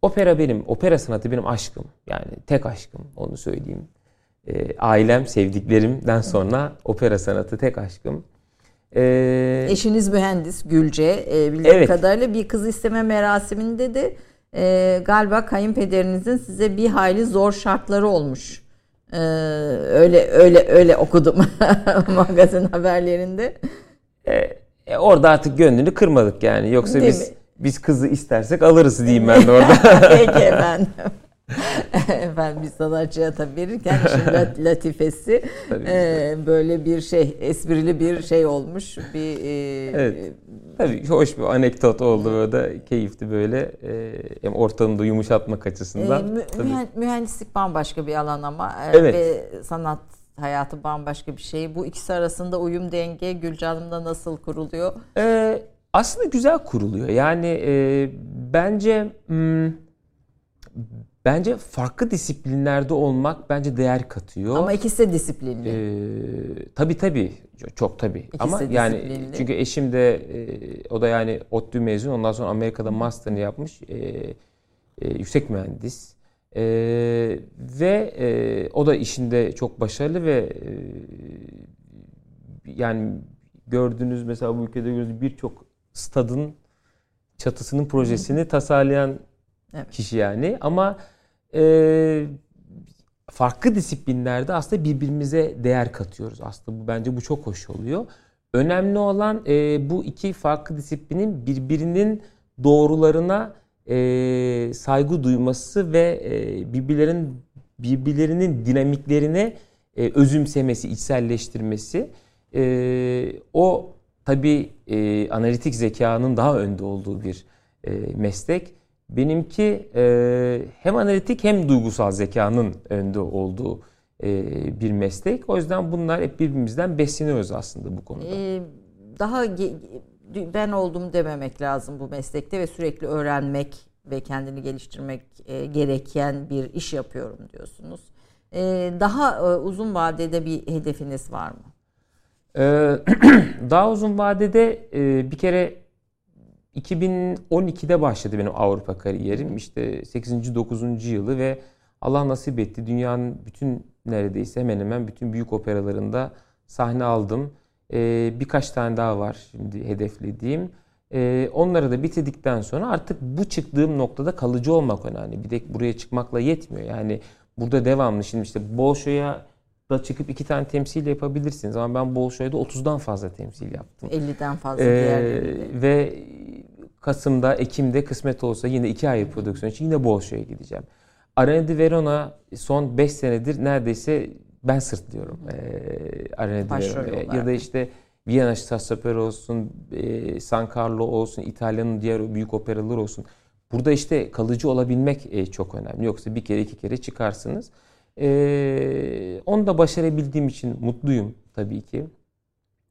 opera benim, opera sanatı benim aşkım. Yani tek aşkım onu söyleyeyim. E, ailem, sevdiklerimden sonra opera sanatı tek aşkım. Ee, Eşiniz mühendis Gülce. E, bildiğim evet. kadarıyla bir kız isteme merasiminde de e, galiba kayınpederinizin size bir hayli zor şartları olmuş. E, öyle öyle öyle okudum <laughs> magazin haberlerinde. E, e, orada artık gönlünü kırmadık yani. Yoksa Değil biz mi? Biz kızı istersek alırız diyeyim ben de orada. <laughs> Peki <laughs> efendim. Efendim bir sanatçıya tabii verirken işin <laughs> latifesi e, böyle bir şey esprili bir şey olmuş. Bir e, evet. Tabii hoş bir anekdot oldu böyle de keyifli böyle e, ortamı da yumuşatmak açısından. E, mü, tabii. mühendislik bambaşka bir alan ama e, evet. ve sanat hayatı bambaşka bir şey. Bu ikisi arasında uyum denge Gülcan'ımda nasıl kuruluyor? E, aslında güzel kuruluyor. Yani e, bence hmm, Bence farklı disiplinlerde olmak bence değer katıyor. Ama ikisi de disiplinli. Ee, tabii tabii. Çok tabii. İkisi Ama yani çünkü eşim de e, o da yani ODTÜ mezun. Ondan sonra Amerika'da master'ını yapmış. E, e, yüksek mühendis. E, ve e, o da işinde çok başarılı ve e, yani gördüğünüz mesela bu ülkede gördüğünüz birçok stadın çatısının projesini tasarlayan evet. kişi yani. Ama e, farklı disiplinlerde aslında birbirimize değer katıyoruz. Aslında bu bence bu çok hoş oluyor. Önemli olan e, bu iki farklı disiplinin birbirinin doğrularına e, saygı duyması ve e, birbirlerin birbirlerinin dinamiklerine e, özümsemesi, içselleştirmesi. E, o tabii e, analitik zekanın daha önde olduğu bir e, meslek. Benimki e, hem analitik hem duygusal zekanın önde olduğu e, bir meslek. O yüzden bunlar hep birbirimizden besleniyoruz aslında bu konuda. Ee, daha ben oldum dememek lazım bu meslekte ve sürekli öğrenmek ve kendini geliştirmek e, gereken bir iş yapıyorum diyorsunuz. E, daha e, uzun vadede bir hedefiniz var mı? Ee, <clears throat> daha uzun vadede e, bir kere 2012'de başladı benim Avrupa kariyerim. İşte 8. 9. yılı ve Allah nasip etti. Dünyanın bütün neredeyse hemen hemen bütün büyük operalarında sahne aldım. Ee, birkaç tane daha var şimdi hedeflediğim. Ee, onları da bitirdikten sonra artık bu çıktığım noktada kalıcı olmak önemli. Bir de buraya çıkmakla yetmiyor. Yani burada devamlı şimdi işte Bolşo'ya da çıkıp iki tane temsil yapabilirsiniz. Ama ben Bolşoy'da 30'dan fazla temsil yaptım. 50'den fazla ee, Ve Kasım'da, Ekim'de kısmet olsa yine iki ay prodüksiyon için yine Bolşo'ya gideceğim. Arena di Verona son 5 senedir neredeyse ben sırtlıyorum. Ee, Arena di Verona'ya. Ya da işte Viyana Staatsoper olsun, e, San Carlo olsun, İtalya'nın diğer büyük operalar olsun. Burada işte kalıcı olabilmek e, çok önemli. Yoksa bir kere iki kere çıkarsınız. E, onu da başarabildiğim için mutluyum tabii ki.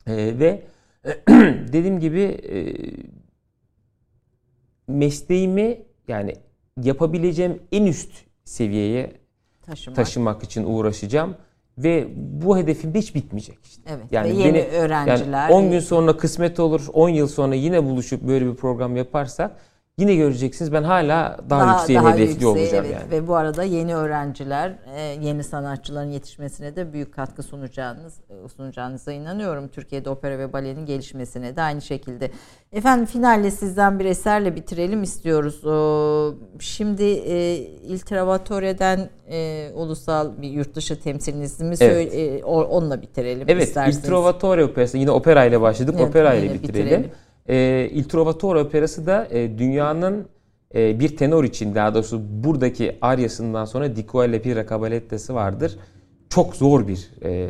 E, ve <clears throat> dediğim gibi e, mesleğimi yani yapabileceğim en üst seviyeye taşımak, taşımak için uğraşacağım ve bu hedefim de hiç bitmeyecek işte. Evet. Yani ve yeni beni, öğrenciler. Yani 10 gün sonra kısmet olur, 10 yıl sonra yine buluşup böyle bir program yaparsak Yine göreceksiniz ben hala daha, daha yükseğe daha hedefli yükseğe, olacağım evet. yani. Ve bu arada yeni öğrenciler, e, yeni sanatçıların yetişmesine de büyük katkı sunacağınız e, sunacağınıza inanıyorum. Türkiye'de opera ve balenin gelişmesine de aynı şekilde. Efendim finalle sizden bir eserle bitirelim istiyoruz. Şimdi e, Il Trovatore'den ulusal bir yurt dışı temsilinizi evet. söyle, onunla bitirelim evet, isterseniz. Evet Il Trovatore operası yine opera ile başladık. Evet, opera ile bitirelim. bitirelim. E, Il Trovatore operası da e, dünyanın e, bir tenor için daha doğrusu buradaki aryasından sonra Di Quelle Pira Cabalette'si vardır. Çok zor bir e,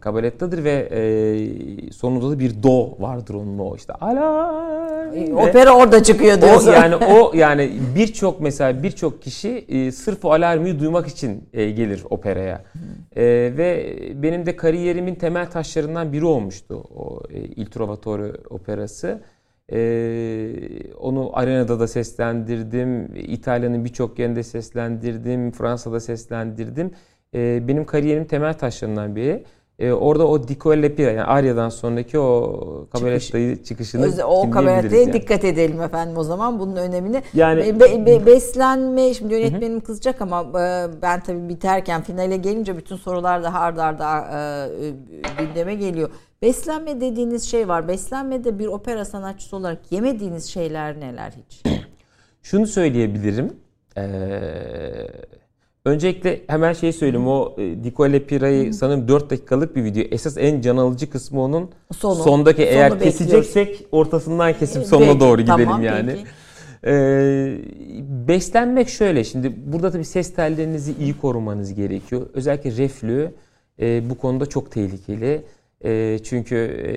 kabalettadır ve e, sonunda da bir do vardır onun o işte. Ala Opera orada çıkıyor diyorsun. O yani o <laughs> yani birçok mesela birçok kişi e, sırf o alarmıyı duymak için e, gelir operaya. E, ve benim de kariyerimin temel taşlarından biri olmuştu o e, Il Trovatore operası. Ee, onu arenada da seslendirdim. İtalya'nın birçok yerinde seslendirdim. Fransa'da seslendirdim. Ee, benim kariyerimin temel taşlarından biri. Ee, orada o Dico Lepira yani Arya'dan sonraki o kabarettayı Çıkış. çıkışını Öz, O kabarettaya yani. dikkat edelim efendim o zaman bunun önemini. Yani be, be, beslenme şimdi yönetmenim hı. kızacak ama e, ben tabii biterken finale gelince bütün sorular da arda arda e, gündeme geliyor. Beslenme dediğiniz şey var. Beslenmede bir opera sanatçısı olarak yemediğiniz şeyler neler hiç? Şunu söyleyebilirim. Ee, Öncelikle hemen şey söyleyeyim. O e, Dicole Pira'yı sanırım 4 dakikalık bir video. Esas en can alıcı kısmı onun Sonu. sondaki Sonu eğer bekliyoruz. keseceksek ortasından kesip sonuna peki, doğru gidelim tamam, yani. Peki. Ee, beslenmek şöyle. Şimdi burada tabii ses tellerinizi iyi korumanız gerekiyor. Özellikle reflü e, bu konuda çok tehlikeli. E, çünkü e,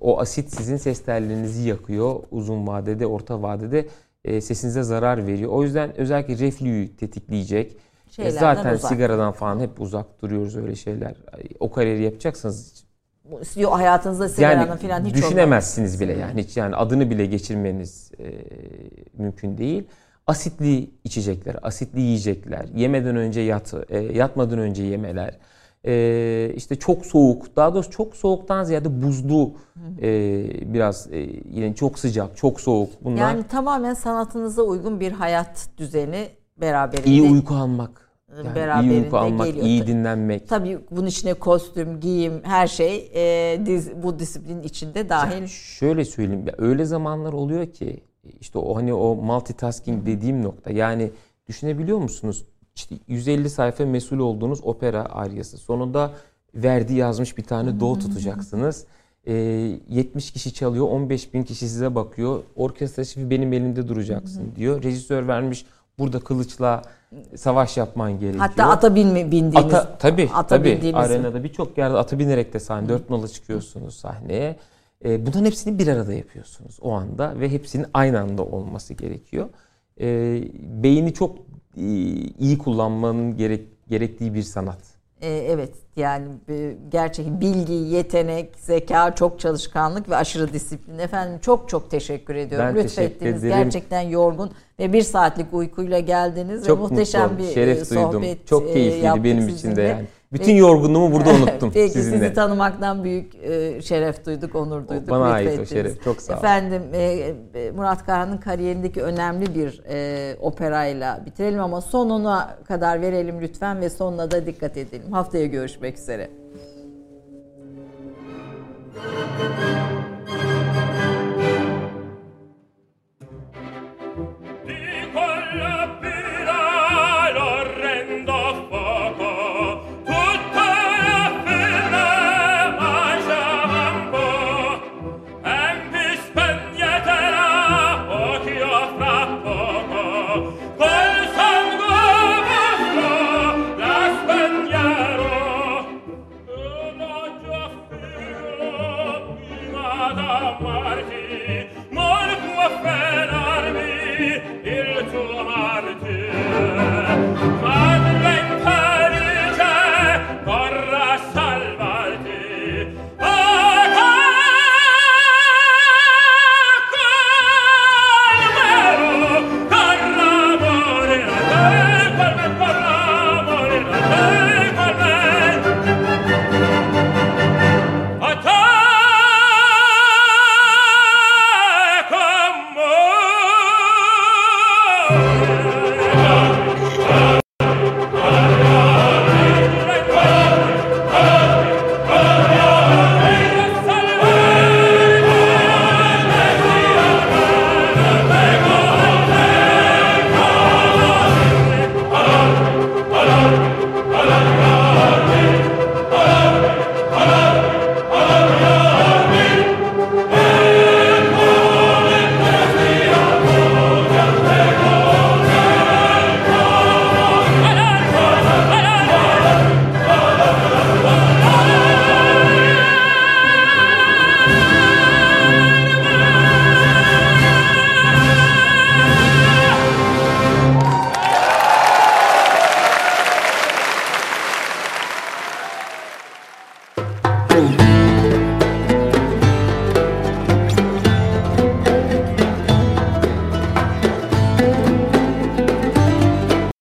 o asit sizin ses tellerinizi yakıyor. Uzun vadede, orta vadede e, sesinize zarar veriyor. O yüzden özellikle reflüyü tetikleyecek Şeylerden Zaten uzak. sigaradan falan hep uzak duruyoruz öyle şeyler. O kariyeri yapacaksanız Yok hayatınızda sigaranın yani falan hiç düşünemezsiniz olmaz. bile yani hiç yani adını bile geçirmeniz e, mümkün değil. Asitli içecekler, asitli yiyecekler, yemeden önce yat, e, yatmadan önce yemeler, e, işte çok soğuk, daha doğrusu çok soğuktan ziyade buzlu, e, biraz e, yine çok sıcak, çok soğuk. Bunlar yani tamamen sanatınıza uygun bir hayat düzeni beraberinde. İyi uyku almak yani beraberinde iyi uyku almak, geliyor. iyi dinlenmek. Tabii bunun içine kostüm, giyim, her şey e, diz, bu disiplinin içinde dahil. Ya şöyle söyleyeyim, ya öyle zamanlar oluyor ki işte o hani o multitasking dediğim nokta. Yani düşünebiliyor musunuz? İşte 150 sayfa mesul olduğunuz opera aryası. Sonunda Verdi yazmış bir tane do tutacaksınız. E, 70 kişi çalıyor, 15 bin kişi size bakıyor. Orkestra şefi benim elimde duracaksın diyor. Rejisör vermiş burada kılıçla savaş yapman gerekiyor. Hatta ata binme, bindiğiniz. Ata, tabii ata tabii. Bindiğiniz Arenada birçok yerde ata binerek de sahne, dört nala çıkıyorsunuz sahneye. E, bunların hepsini bir arada yapıyorsunuz o anda ve hepsinin aynı anda olması gerekiyor. E, beyni çok e, iyi kullanmanın gerek, gerektiği bir sanat. E, evet yani gerçek bilgi, yetenek, zeka, çok çalışkanlık ve aşırı disiplin. Efendim çok çok teşekkür ediyorum. Ben Lütfettiniz. Teşekkür Gerçekten yorgun ve bir saatlik uykuyla geldiniz çok ve muhteşem bir Şeref sohbet duydum. Çok keyifliydi benim için de yani. Bütün yorgunluğumu burada unuttum <laughs> Peki, sizinle. sizi tanımaktan büyük e, şeref duyduk, onur duyduk. Bana ait o şeref. Çok sağ olun. Efendim e, e, Murat Karahan'ın kariyerindeki önemli bir e, operayla bitirelim ama sonuna kadar verelim lütfen ve sonuna da dikkat edelim. Haftaya görüşmek üzere. Mama.